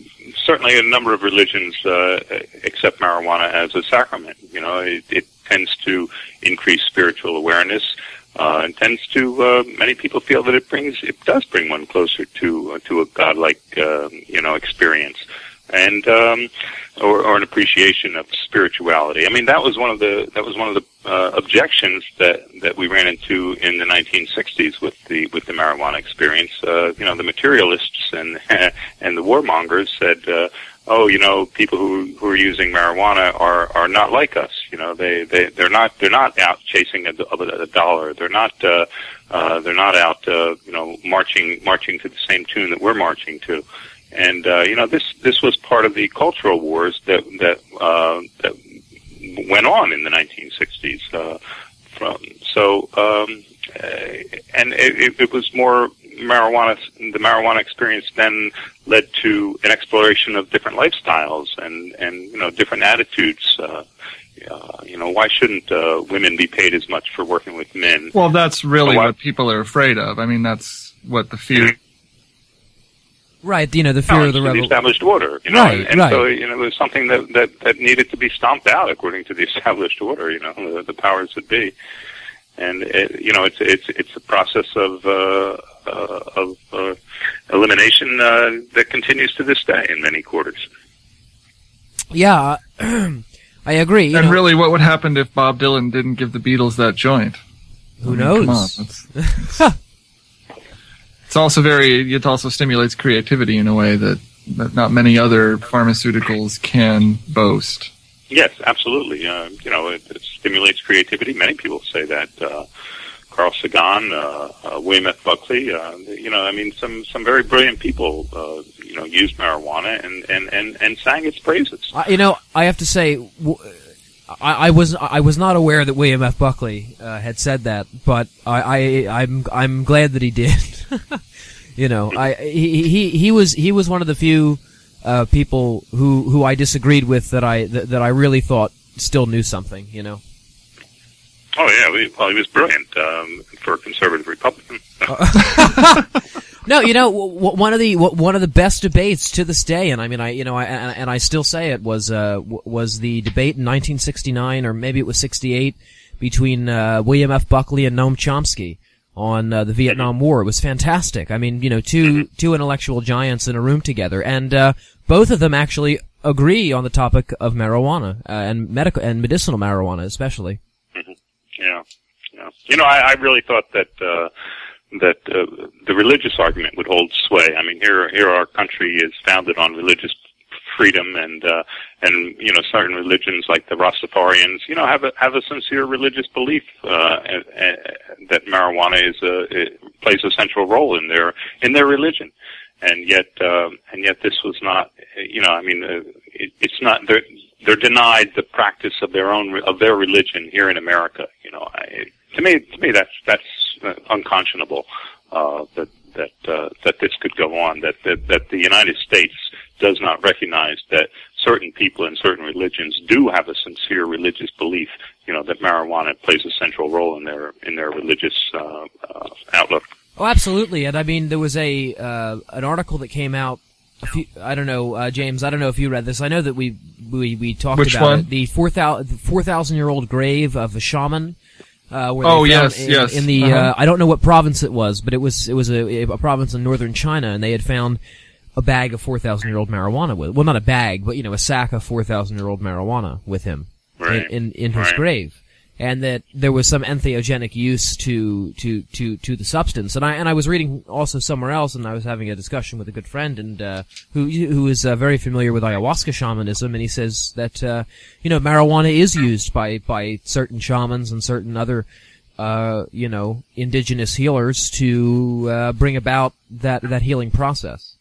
S3: certainly a number of religions uh, accept marijuana as a sacrament. You know, it, it tends to increase spiritual awareness. Uh, and tends to uh, many people feel that it brings it does bring one closer to uh, to a godlike uh, you know experience and um, or, or an appreciation of spirituality. I mean that was one of the that was one of the uh, objections that that we ran into in the 1960s with the with the marijuana experience. Uh, you know the materialists and and the warmongers said. Uh, oh, you know, people who who are using marijuana are are not like us. You know, they they they're not they're not out chasing a, a, a dollar. They're not uh, uh, they're not out uh, you know marching marching to the same tune that we're marching to. And uh, you know, this this was part of the cultural wars that that uh, that went on in the 1960s. Uh, from so um, uh, and it, it, it was more marijuana. The marijuana experience then led to an exploration of different lifestyles and and you know different attitudes. Uh, uh, you know, why shouldn't uh, women be paid as much for working with men?
S2: Well, that's really
S3: So what-
S2: what people are afraid of. I mean, that's what the fear.
S1: Right, you know, the fear of the
S3: to the established order. You know,
S1: Right,
S3: and, and
S1: right.
S3: so you know, it was something that, that that needed to be stomped out according to the established order. You know, the, the powers that be, and it, you know, it's it's it's a process of uh, of uh, elimination uh, that continues to this day in many quarters.
S1: Yeah, I agree.
S2: And
S1: know,
S2: really, what would happen if Bob Dylan didn't give the Beatles that joint?
S1: who
S2: I mean, come on,
S1: knows?
S2: it's, it's- it's also very. It also stimulates creativity in a way that that not many other pharmaceuticals can boast.
S3: Yes, absolutely. Uh, you know, it, it stimulates creativity. Many people say that. Uh, Carl Sagan, uh, uh, William F. Buckley, uh, you know, I mean, some some very brilliant people, uh, you know, used marijuana and and and and sang its praises.
S1: You know, I have to say, w- I, I was I was not aware that William F. Buckley uh, had said that, but I, I I'm I'm glad that he did. you know, I he, he he was he was one of the few uh, people who who I disagreed with that I that, that I really thought still knew something. You know.
S3: Oh yeah, we, well, he was brilliant um, for a conservative Republican.
S1: No, you know, w- w- one of the w- one of the best debates to this day, and I mean, I you know, I, and, I still say it was uh, w- was the debate in 1969 or maybe it was 68 between uh, William F. Buckley and Noam Chomsky on uh, the Vietnam War. It was fantastic. I mean, you know, two two intellectual giants in a room together, and uh, both of them actually agree on the topic of marijuana uh, and medical and medicinal marijuana, especially.
S3: Yeah, yeah. You know, I, I really thought that uh, that uh, the religious argument would hold sway. I mean, here here our country is founded on religious freedom, and uh, and you know, certain religions like the Rastafarians, you know, have a have a sincere religious belief uh, uh, that marijuana is a it plays a central role in their in their religion. And yet, um, and yet, this was not. You know, I mean, uh, it, it's not. They're denied the practice of their own of their religion here in America. You know, I, to me, to me, that's that's uh, unconscionable uh, that that uh, that this could go on. That, that that the United States does not recognize that certain people in certain religions do have a sincere religious belief. You know that marijuana plays a central role in their in their religious uh, uh, outlook.
S1: Oh, absolutely. And I mean, there was a uh, an article that came out. A few, I don't know, uh, James. I don't know if you read this. I know that we we, we talked
S2: Which
S1: about
S2: one?
S1: it. The four thousand four thousand year old grave of a shaman. Uh, where
S2: Oh,
S1: they found
S2: yes,
S1: in,
S2: yes.
S1: In the
S2: Uh-huh.
S1: uh, I don't know what province it was, but it was it was a, a province in northern China, and they had found a bag of four thousand year old marijuana with. Well, not a bag, but you know, a sack of four thousand year old marijuana with him
S3: Right.
S1: in, in in his
S3: Right.
S1: grave, and that there was some entheogenic use to to to to the substance. And I and I was reading also somewhere else, and I was having a discussion with a good friend, and uh, who who is uh, very familiar with ayahuasca shamanism, and he says that uh, you know marijuana is used by by certain shamans and certain other. Uh, you know, indigenous healers to uh, bring about that that healing process.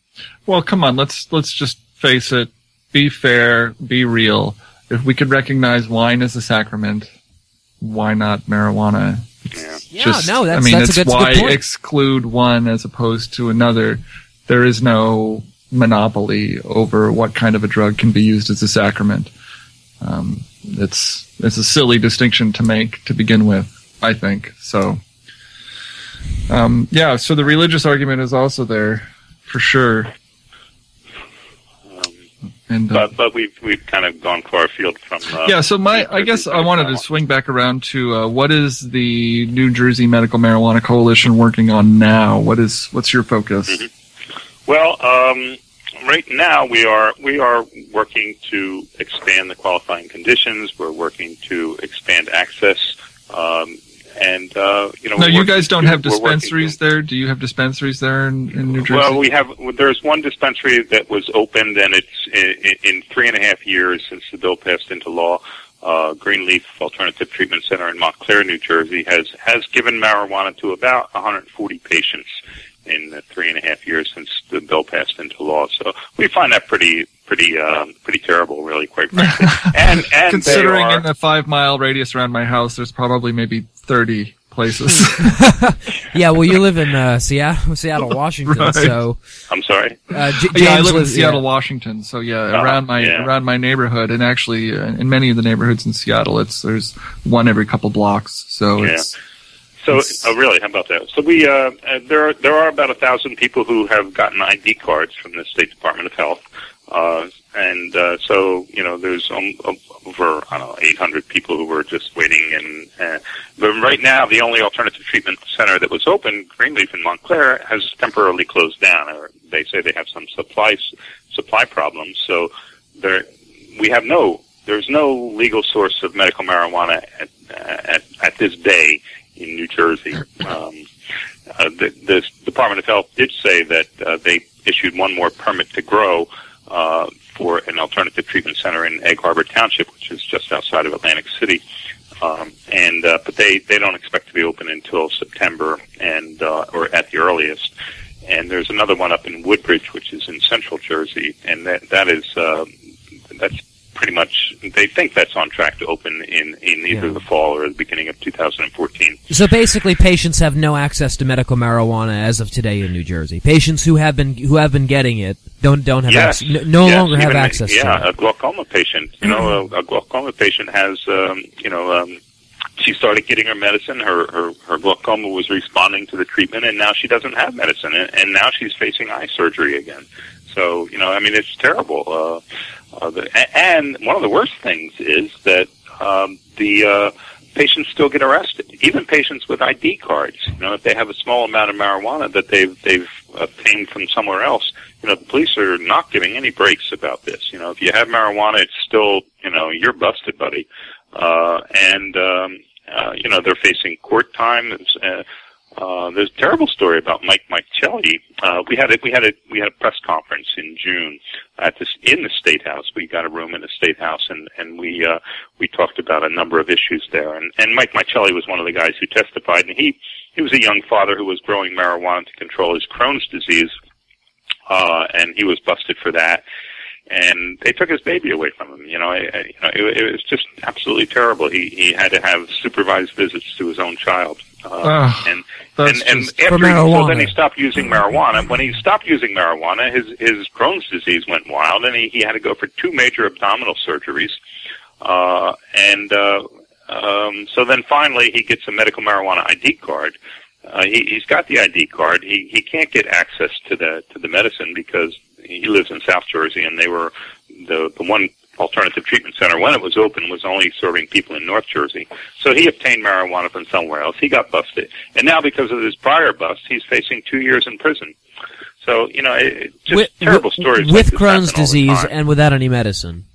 S2: Well, come on, let's let's just face it. Be fair, be real. If we could recognize wine as a sacrament, why not marijuana?
S3: Yeah.
S1: Yeah,
S2: Just-
S1: no, that's
S2: I mean,
S1: that's
S2: it's
S1: a good, that's a
S2: why
S1: good point.
S2: exclude one as opposed to another. There is no monopoly over what kind of a drug can be used as a sacrament. Um, it's it's a silly distinction to make to begin with. I think so. Um, yeah, so the religious argument is also there for sure. And uh,
S3: but but we've we've kind of gone far afield from. Uh,
S2: yeah, so my I guess I wanted to swing back around to uh, what is the New Jersey Medical Marijuana Coalition working on now? What is what's your focus?
S3: Well, um, right now we are we are working to expand the qualifying conditions. We're working to expand access, um, and uh, you know.
S2: No, you guys don't
S3: to-
S2: have
S3: we're working to-
S2: dispensaries there. Do you have dispensaries there in, in New Jersey?
S3: Well, we have. There's one dispensary that was opened, and it's in, in three and a half years since the bill passed into law. Uh, Greenleaf Alternative Treatment Center in Montclair, New Jersey, has has given marijuana to about 140 patients in the three and a half years since the bill passed into law. So we find that pretty pretty um, pretty terrible, really, quite frankly. and and
S2: Considering
S3: they are,
S2: in a five mile radius around my house, there's probably maybe 30 places.
S1: Yeah, well, you live in uh, Seattle, Seattle, Washington,
S2: Right.
S1: so
S3: I'm sorry.
S1: uh, J-
S2: yeah, I
S1: James
S2: live in Seattle,
S1: yeah.
S2: Washington. So yeah,
S3: Uh-huh,
S2: around my
S3: yeah.
S2: around my neighborhood, and actually uh, in many of the neighborhoods in Seattle, it's there's one every couple blocks. So
S3: Yeah.
S2: it's
S3: So, oh, really? How about that? So we uh, uh, there are there are about a thousand people who have gotten ID cards from the State Department of Health, uh, and uh, so you know there's um, um, over I don't know 800 people who were just waiting. And uh, but right now, the only alternative treatment center that was open, Greenleaf in Montclair, has temporarily closed down. Or they say they have some supply supply problems. So there we have no there's no legal source of medical marijuana at at, at this day in New Jersey. Um, uh, the, the Department of Health did say that uh, they issued one more permit to grow uh, for an alternative treatment center in Egg Harbor Township, which is just outside of Atlantic City. Um, and uh, but they they don't expect to be open until September and uh, or at the earliest. And there's another one up in Woodbridge, which is in Central Jersey, and that that is uh, that's pretty much they think that's on track to open in in either
S1: Yeah.
S3: the fall or the beginning of 2014.
S1: So basically, patients have no access to medical marijuana as of today in New Jersey. Patients who have been who have been getting it don't don't have
S3: Yes.
S1: access, no, no
S3: Yes,
S1: longer have
S3: even,
S1: access
S3: Yeah,
S1: to it.
S3: a glaucoma patient. You know, a, a glaucoma patient has, um, you know, um, she started getting her medicine. Her, her her glaucoma was responding to the treatment, and now she doesn't have medicine, and, and now she's facing eye surgery again. So, you know, I mean, it's terrible. Uh, uh, the, and one of the worst things is that um, the uh, patients still get arrested. Even patients with ID cards. You know, if they have a small amount of marijuana that they've they've obtained from somewhere else, you know, the police are not giving any breaks about this. You know, if you have marijuana, it's still, you know, you're busted, buddy. Uh, and um, uh, you know, they're facing court time. Uh, uh, there's a terrible story about Mike Michelli. Uh, we had a, we had a we had a press conference in June at this in the state house. We got a room in the state house, and and we uh, we talked about a number of issues there. And and Mike Michelli was one of the guys who testified, and he he was a young father who was growing marijuana to control his Crohn's disease, uh, and he was busted for that. And they took his baby away from him. You know, I, I, you know, it, it was just absolutely terrible. He he had to have supervised visits to his own child. Uh,
S2: Ugh,
S3: and and, and after he, so then he stopped using marijuana. When he stopped using marijuana, his his Crohn's disease went wild, and he, he had to go for two major abdominal surgeries. Uh, and uh, um, so then finally, he gets a medical marijuana ID card. Uh, he, he's got the ID card. He he can't get access to the to the medicine because he lives in South Jersey, and they were the the one alternative treatment center when it was open was only serving people in North Jersey. So he obtained marijuana from somewhere else. He got busted, and now because of his prior bust, he's facing two years in prison. So you know, it, just
S1: with,
S3: terrible
S1: with-
S3: stories
S1: with
S3: this
S1: Crohn's
S3: happen all the
S1: disease and without any medicine.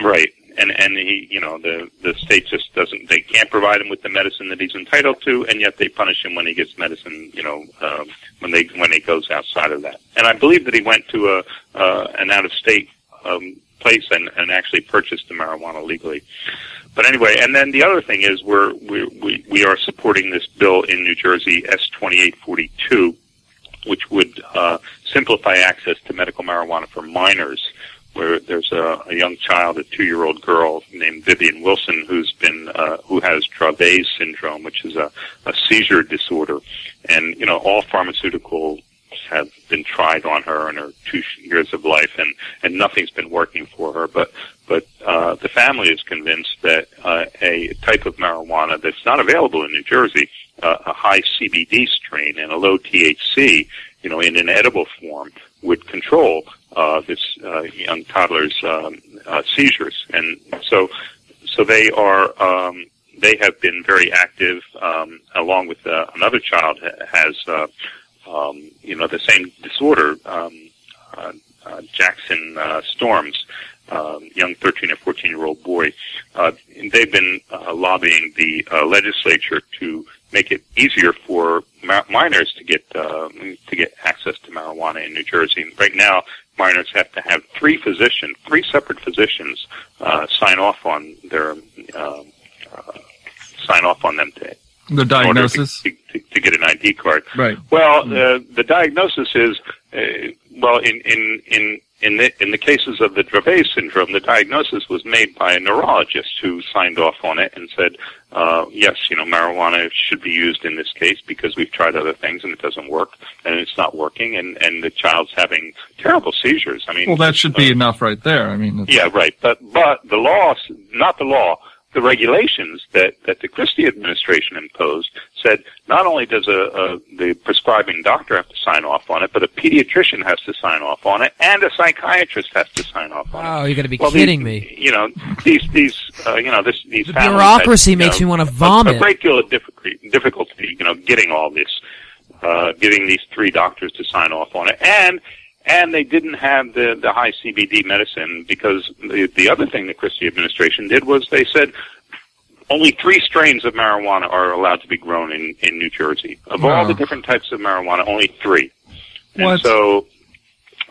S3: Right. And and he, you know, the the state just doesn't. They can't provide him with the medicine that he's entitled to, and yet they punish him when he gets medicine. You know, um, when they when he goes outside of that. And I believe that he went to a uh, an out of state um, place and and actually purchased the marijuana legally. But anyway, and then the other thing is we're we we we are supporting this bill in New Jersey S twenty eight forty two, which would uh, simplify access to medical marijuana for minors where there's a, a young child, a two-year-old girl named Vivian Wilson, who's been uh, who has Dravet syndrome, which is a, a seizure disorder, and you know all pharmaceuticals have been tried on her in her two years of life, and and nothing's been working for her. But but uh, the family is convinced that uh, a type of marijuana that's not available in New Jersey, uh, a high CBD strain and a low THC, you know, in an edible form, would control uh, this uh, young toddler's um, uh, seizures, and so so they are um, they have been very active, um, along with uh, another child has uh, um, you know the same disorder, um, uh, uh, Jackson uh, Storms. Um, young 13 or 14 year old boy. Uh, and they've been uh, lobbying the uh, legislature to make it easier for ma- minors to get uh, to get access to marijuana in New Jersey. Right now, minors have to have three physicians, three separate physicians, uh, sign off on their um, uh, sign off on them to
S2: The diagnosis.
S3: to, to, to get an ID card.
S2: Right.
S3: Well, uh, the diagnosis is uh, well in in in in the in the cases of the Dravet syndrome, the diagnosis was made by a neurologist who signed off on it and said, uh, yes, you know, marijuana should be used in this case because we've tried other things and it doesn't work and it's not working and and the child's having terrible seizures. I mean,
S2: Well, that should be
S3: uh,
S2: enough right there. I mean,
S3: yeah, right. But but the law, not the law, the regulations that that the Christie administration imposed said not only does a, a the prescribing doctor have to sign off on it, but a pediatrician has to sign off on it, and a psychiatrist has to sign off on it.
S1: Oh, you're going to be
S3: Well,
S1: kidding
S3: these,
S1: me.
S3: You know, these these uh, you know this these
S1: The bureaucracy
S3: had,
S1: makes
S3: know,
S1: me want to
S3: a-
S1: vomit.
S3: A, great deal of difficulty, difficulty, you know, getting all this, uh, getting these three doctors to sign off on it, and and they didn't have the the high CBD medicine because the the other thing the Christie administration did was they said only three strains of marijuana are allowed to be grown in, in New Jersey. Of
S2: Wow.
S3: all the different types of marijuana, only three. And
S2: What?
S3: so,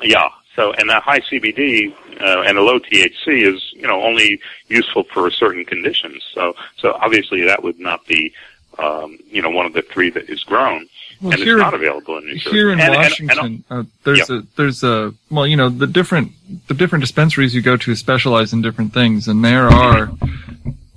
S3: yeah. So, and that high CBD uh, and a low THC is, you know, only useful for certain conditions. So, so obviously that would not be, um, you know, one of the three that is grown,
S2: Well,
S3: and
S2: here-
S3: it's not available in New Jersey.
S2: Here in
S3: And- and- and-
S2: Washington, uh, there's a there's a well, you know, the different the different dispensaries you go to specialize in different things, and there are,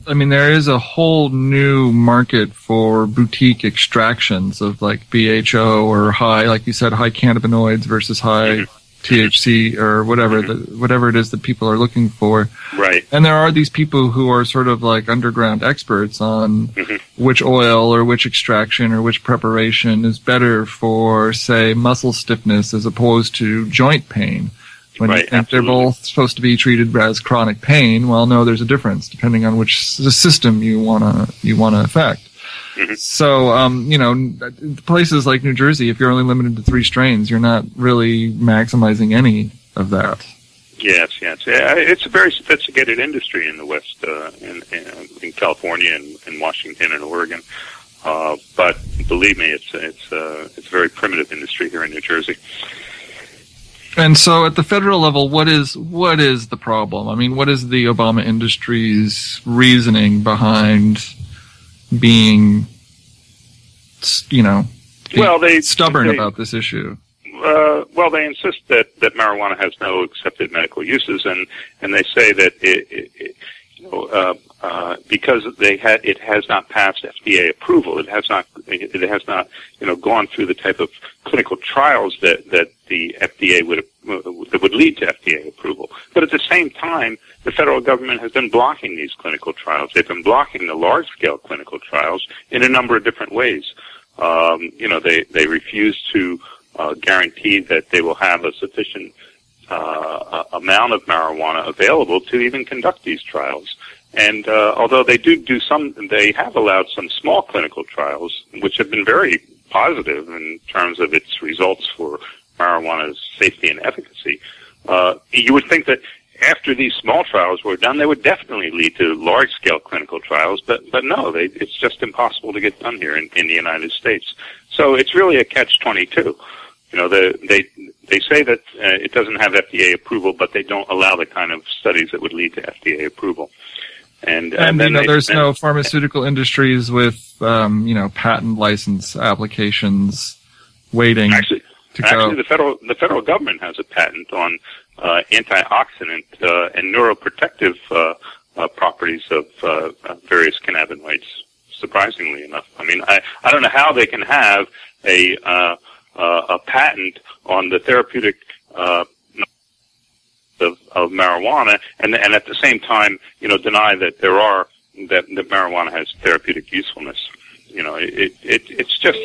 S2: I mean, there is a whole new market for boutique extractions of like BHO or high, like you said, high cannabinoids versus high
S3: Mhm.
S2: THC or whatever the, whatever it is that people are looking for.
S3: right.
S2: And there are these people who are sort of like underground experts on
S3: Mhm.
S2: which oil or which extraction or which preparation is better for, say, muscle stiffness as opposed to joint pain. When you
S3: Right,
S2: think they're both supposed to be treated as chronic pain, well, no, there's a difference depending on which s- system you wanna you wanna affect.
S3: Mhm.
S2: So, um, you know, places like New Jersey, if you're only limited to three strains, you're not really maximizing any of that.
S3: Yes, yes. It's a very sophisticated industry in the West, uh, in, in, in California and, and Washington and Oregon. Uh, but believe me, it's it's uh, it's a very primitive industry here in New Jersey.
S2: And so at the federal level, what is what is the problem? I mean, what is the Obama industry's reasoning behind being, you know,
S3: Well, they-
S2: stubborn
S3: they-
S2: about this issue?
S3: Uh, well, they insist that, that marijuana has no accepted medical uses, and, and they say that it, it, it you know, uh, uh, because they ha- it has not passed FDA approval, it has not it has not you know gone through the type of clinical trials that that the FDA would uh, that would lead to FDA approval. But at the same time, the federal government has been blocking these clinical trials. They've been blocking the large scale clinical trials in a number of different ways. Um, you know, they they refuse to uh, guarantee that they will have a sufficient uh, amount of marijuana available to even conduct these trials. And uh, although they do do some, they have allowed some small clinical trials, which have been very positive in terms of its results for marijuana's safety and efficacy. Uh, you would think that after these small trials were done, they would definitely lead to large-scale clinical trials, but but no, they, it's just impossible to get done here in, in the United States. So it's really a catch-22. You know, the, they they say that uh, it doesn't have FDA approval, but they don't allow the kind of studies that would lead to FDA approval. And, uh,
S2: And,
S3: then
S2: you know, there's
S3: then-
S2: no pharmaceutical industries with, um, you know, patent license applications waiting
S3: actually actually
S2: go.
S3: the federal the federal government has a patent on uh, antioxidant uh, and neuroprotective uh, uh, properties of uh, uh, various cannabinoids. Surprisingly enough, I mean, I I don't know how they can have a uh, a patent on the therapeutic. Uh, of, of marijuana, and and at the same time, you know, deny that there are that, that marijuana has therapeutic usefulness. You know, it, it it's just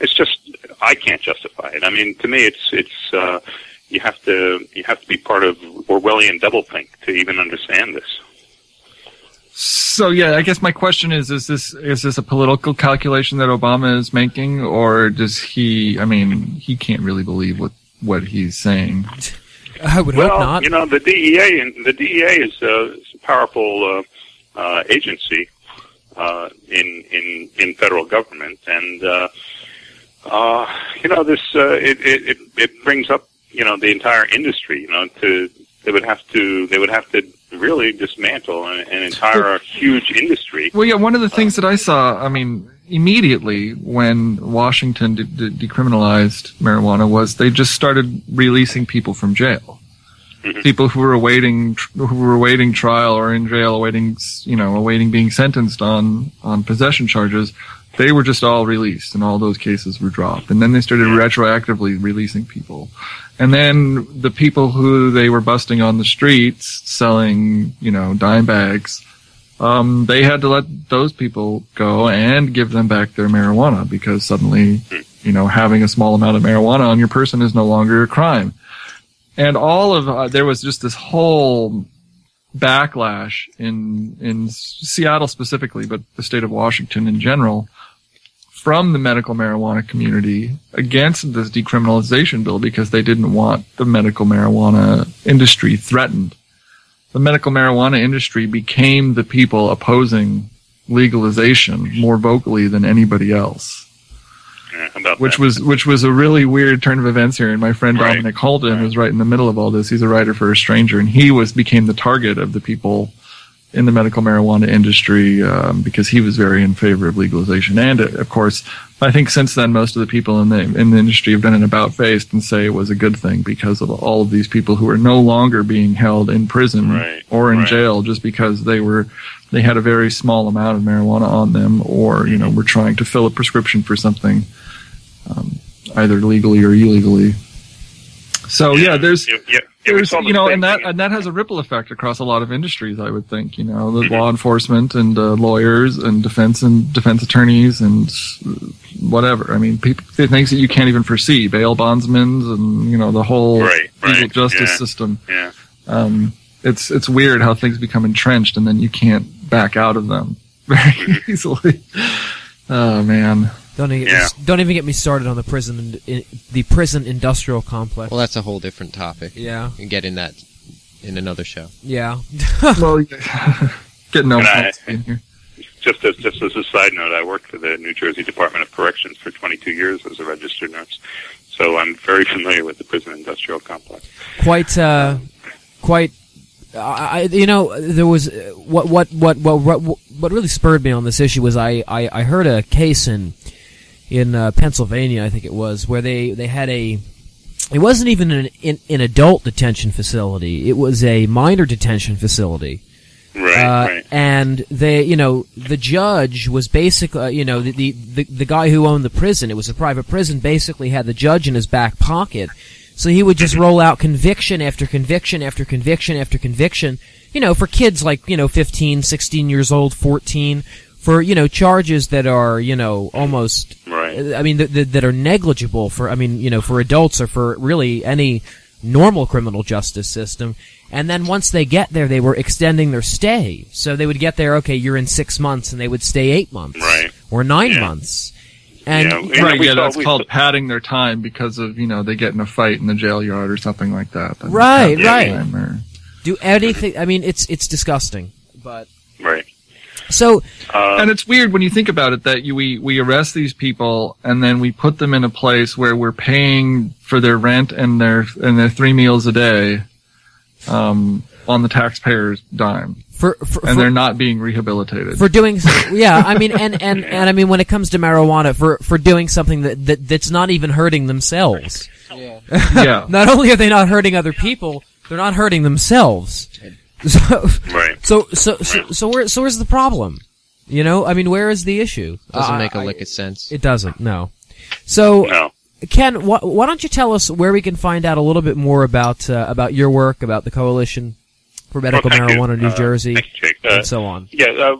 S3: it's just I can't justify it. I mean, to me, it's it's uh, you have to you have to be part of Orwellian doublethink to even understand this.
S2: So yeah, I guess my question is: Is this is this a political calculation that Obama is making, or does he? I mean, he can't really believe what what he's saying.
S1: I would
S3: well,
S1: hope not.
S3: you know, the DEA and the DEA is, uh, is a powerful uh, uh, agency uh, in in in federal government, and uh, uh, you know, this uh, it, it it it brings up you know the entire industry. You know, to they would have to they would have to really dismantle an, an entire huge industry.
S2: Well, yeah, one of the things that I saw, I mean, immediately when Washington de- de- decriminalized marijuana was they just started releasing people from jail.
S3: Mhm.
S2: People who were awaiting who were awaiting trial or in jail awaiting you know awaiting being sentenced on on possession charges, they were just all released and all those cases were dropped. And then they started retroactively releasing people. And then the people who they were busting on the streets selling, you know, dime bags, um, they had to let those people go and give them back their marijuana because suddenly, you know, having a small amount of marijuana on your person is no longer a crime. And all of, uh, there was just this whole backlash in, in Seattle specifically, but the state of Washington in general, from the medical marijuana community against this decriminalization bill because they didn't want the medical marijuana industry threatened. The medical marijuana industry became the people opposing legalization more vocally than anybody else.
S3: Yeah,
S2: which
S3: that?
S2: was which was a really weird turn of events here. And my friend
S3: Right.
S2: Dominic Holden
S3: Right.
S2: was right in the middle of all this. He's a writer for a stranger, and he was became the target of the people in the medical marijuana industry um, because he was very in favor of legalization. And uh, of course, I think since then most of the people in the in the industry have done an about face and say it was a good thing because of all of these people who are no longer being held in prison
S3: Right.
S2: or in
S3: Right.
S2: jail just because they were they had a very small amount of marijuana on them or you know were trying to fill a prescription for something um, either legally or illegally. So Oh, yeah, there's
S3: Yeah, yeah, yeah,
S2: there's you know, and that
S3: thing.
S2: and that has a ripple effect across a lot of industries. I would think you know, the
S3: Mhm.
S2: law enforcement and uh, lawyers and defense and defense attorneys and whatever. I mean, people things that you can't even foresee, bail bondsmen and you know the whole
S3: Right,
S2: legal
S3: right,
S2: justice
S3: yeah.
S2: system.
S3: yeah.
S2: Um, it's it's weird how things become entrenched and then you can't back out of them very easily. Oh man.
S1: Don't even,
S3: Yeah.
S1: don't even get me started on the prison in, the prison industrial complex.
S4: Well, that's a whole different topic.
S1: yeah,
S4: We can get in that in another show.
S1: yeah.
S2: Well, getting no
S3: And I-
S2: fancy in here.
S3: Just as just as a side note, I worked for the New Jersey Department of Corrections for 22 years as a registered nurse, so I'm very familiar with the prison industrial complex.
S1: quite uh quite I, I you know there was uh, what what what what what what really spurred me on this issue was I I, I heard a case in in uh, Pennsylvania I think it was where they they had a it wasn't even an, an, an adult detention facility it was a minor detention facility
S3: Right,
S1: uh,
S3: right.
S1: and they, you know, the judge was basically, uh, you know, the, the the the guy who owned the prison. It was a private prison. Basically, had the judge in his back pocket, so he would just roll out conviction after conviction after conviction after conviction. You know, for kids like you know 15, 16 years old, 14, for you know charges that are you know almost
S3: Right.
S1: I mean, that, that, that are negligible for, I mean, you know, for adults or for really any normal criminal justice system. And then once they get there, they were extending their stay. So they would get there, okay, you're in six months, and they would stay eight months.
S3: Right.
S1: Or nine
S3: Yeah.
S1: months. And,
S3: Yeah, we-
S2: right, yeah,
S3: saw-
S2: that's called
S3: saw-
S2: padding their time because of you know they get in a fight in the jail yard or something like that. Then
S1: Right, right.
S2: or-
S1: do anything, I mean, it's, it's disgusting. But,
S3: Right.
S1: So,
S3: Uh,
S2: and it's weird when you think about it that you, we we arrest these people and then we put them in a place where we're paying for their rent and their and their three meals a day, um, on the taxpayer's dime,
S1: for, for,
S2: and
S1: for-
S2: they're not being rehabilitated.
S1: for doing yeah i mean and, and and i mean when it comes to marijuana for for doing something that, that that's not even hurting themselves
S4: Yeah.
S2: yeah,
S1: not only are they not hurting other people they're not hurting themselves so
S3: right.
S1: so so so, so where so where's the problem you know i mean where is the issue
S4: Doesn't
S1: Uh,
S4: make a lick of sense.
S1: it doesn't no so
S3: No.
S1: ken wh- why don't you tell us where we can find out a little bit more about uh, about your work about the coalition for medical
S3: Well, thank you.
S1: marijuana in new
S3: Uh,
S1: jersey
S3: you, Uh,
S1: and so on
S3: Yeah, uh,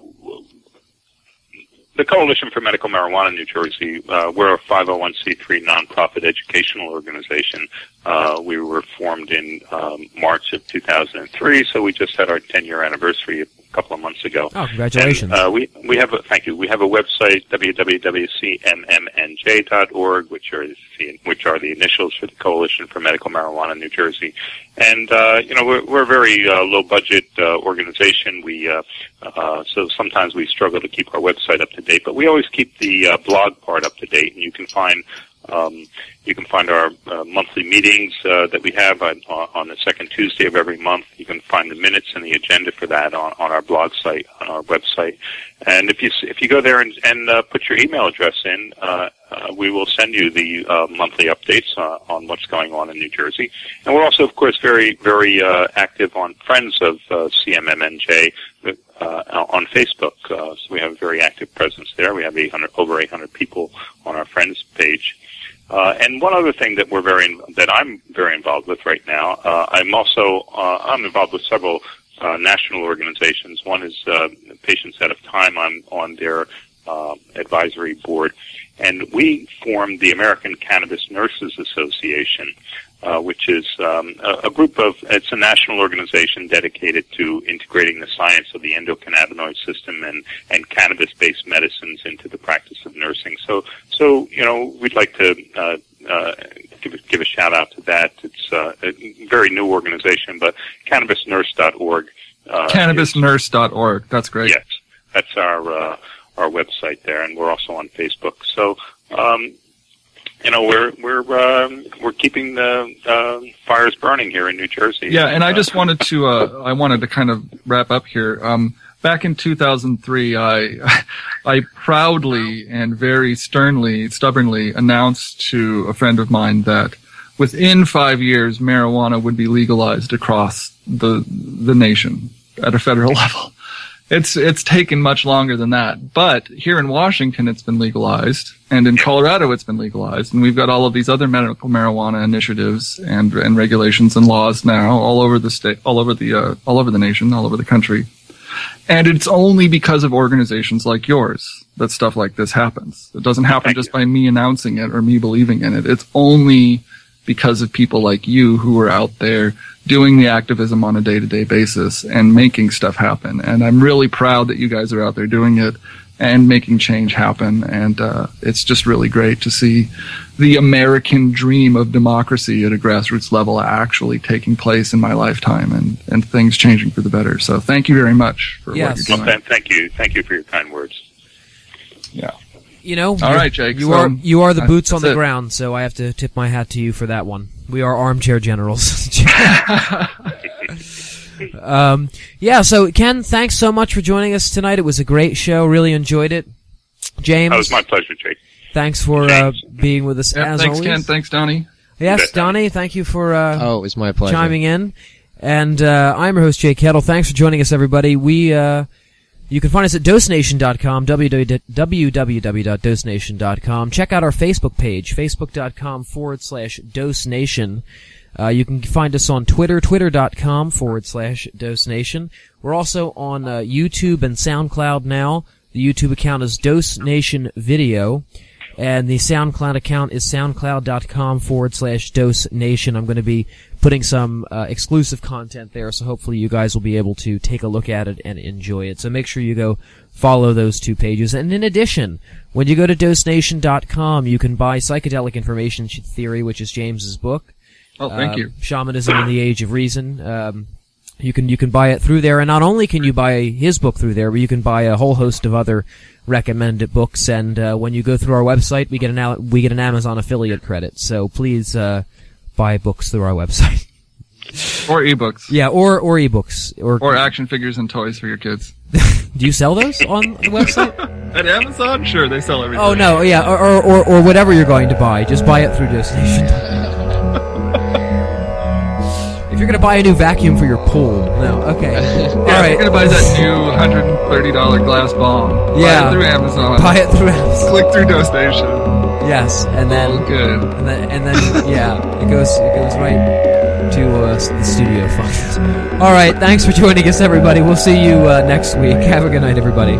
S3: the Coalition for Medical Marijuana in New Jersey, uh, we're a 501c3 nonprofit educational organization. Uh, we were formed in um, March of 2003, so we just had our 10-year anniversary a couple of months ago.
S1: oh congratulations
S3: And, uh, we we have a thank you. We have a website www.cmmnj.org, which are the, which are the initials for the Coalition for Medical Marijuana in New Jersey. And uh, you know we're we're a very uh, low budget uh, organization. We uh, uh, so sometimes we struggle to keep our website up to date, but we always keep the uh, blog part up to date, and you can find. Um, you can find our uh, monthly meetings uh, that we have on, on the second Tuesday of every month. You can find the minutes and the agenda for that on, on our blog site, on our website. And if you if you go there and, and uh, put your email address in, uh, we will send you the uh, monthly updates uh, on what's going on in New Jersey. And we're also, of course, very very uh, active on Friends of uh, CMMNJ. Uh, on Facebook, so we have a very active presence there. We have 800, over 800 people on our friends page. And one other thing that we're very that I'm very involved with right now, I'm also I'm involved with several national organizations. One is Patients Out of Time. I'm on their advisory board, and we formed the American Cannabis Nurses Association, uh, which is um, a, a group of it's a national organization dedicated to integrating the science of the endocannabinoid system and and cannabis-based medicines into the practice of nursing. So so you know we'd like to. Uh, uh, give, a- give a shout out to that. It's uh, a very new organization, but cannabisnurse.org. Uh,
S2: cannabisnurse.org. That's great.
S3: Yes. That's our uh, our website there, and we're also on Facebook. So, um, you know, we're we're um, we're keeping the uh, fires burning here in New Jersey.
S2: Yeah, and I
S3: Uh,
S2: just wanted to uh, I wanted to kind of wrap up here. Um, back in 2003, I I proudly and very sternly, stubbornly announced to a friend of mine that within five years, marijuana would be legalized across the the nation at a federal level. It's it's taken much longer than that, but here in Washington, it's been legalized, and in Colorado, it's been legalized, and we've got all of these other medical marijuana initiatives and and regulations and laws now all over the state, all over the uh, all over the nation, all over the country, and it's only because of organizations like yours that stuff like this happens. It doesn't happen
S3: Thank
S2: just
S3: you.
S2: by me announcing it or me believing in it. It's only because of people like you who are out there doing the activism on a day-to-day basis and making stuff happen. And I'm really proud that you guys are out there doing it and making change happen. And uh, it's just really great to see the American dream of democracy at a grassroots level actually taking place in my lifetime and, and things changing for the better. So thank you very much for
S1: Yes.
S2: what you're doing.
S3: th- thank you, thank you for your kind words.
S2: Yeah.
S1: You know,
S2: All
S1: you're-
S2: Jake,
S1: You
S2: so,
S1: are you are the boots on the
S2: it.
S1: ground, so I have to tip my hat to you for that one. We are armchair generals. um, yeah. So Ken, thanks so much for joining us tonight. It was a great show. Really enjoyed it. James,
S3: That was my pleasure, Jake.
S1: thanks for uh, being with us
S2: Yeah,
S1: as
S2: thanks,
S1: always.
S2: Ken. Thanks, Donnie.
S1: Yes,
S3: You Donnie.
S1: Donnie, thank you for uh,
S4: Oh, it was my pleasure.
S1: chiming in. And uh, I'm your host, Jake Kettle. Thanks for joining us, everybody. We uh, you can find us at dosenation.com, www.dosenation.com. Check out our Facebook page, facebook.com forward slash dosenation. Uh, you can find us on Twitter, twitter.com forward slash dosenation. We're also on uh, YouTube and SoundCloud now. The YouTube account is Dose Nation Video. And the SoundCloud account is soundcloud.com forward slash dose nation. I'm going to be putting some uh, exclusive content there, so hopefully you guys will be able to take a look at it and enjoy it. So make sure you go follow those two pages. And in addition, when you go to dosenation.com, you can buy Psychedelic Information Theory, which is James's book.
S2: Oh, thank
S1: uh,
S2: you.
S1: Shamanism in the Age of Reason. Um, you can you can buy it through there, and not only can you buy his book through there, but you can buy a whole host of other recommended books. And uh, when you go through our website, we get an we get an Amazon affiliate credit. So please uh, buy books through our website.
S2: Or ebooks.
S1: yeah, or or ebooks, or,
S2: Or action figures and toys for your kids.
S1: do you sell those on the website?
S2: At Amazon? Sure, they sell everything.
S1: Oh no, yeah, or, or or or whatever you're going to buy, just buy it through DoseNation. if you're gonna buy a new vacuum for your pool, no, okay, all
S2: Yeah,
S1: right.
S2: you're gonna buy that new $130 glass bomb.
S1: Yeah.
S2: Buy it through Amazon.
S1: Buy it through Amazon.
S2: Click through DoseNation.
S1: Yes, and then
S2: Oh, good.
S1: and then and then yeah, it goes it goes right to uh, the studio funds. All right, thanks for joining us, everybody. We'll see you uh, next week. Have a good night, everybody.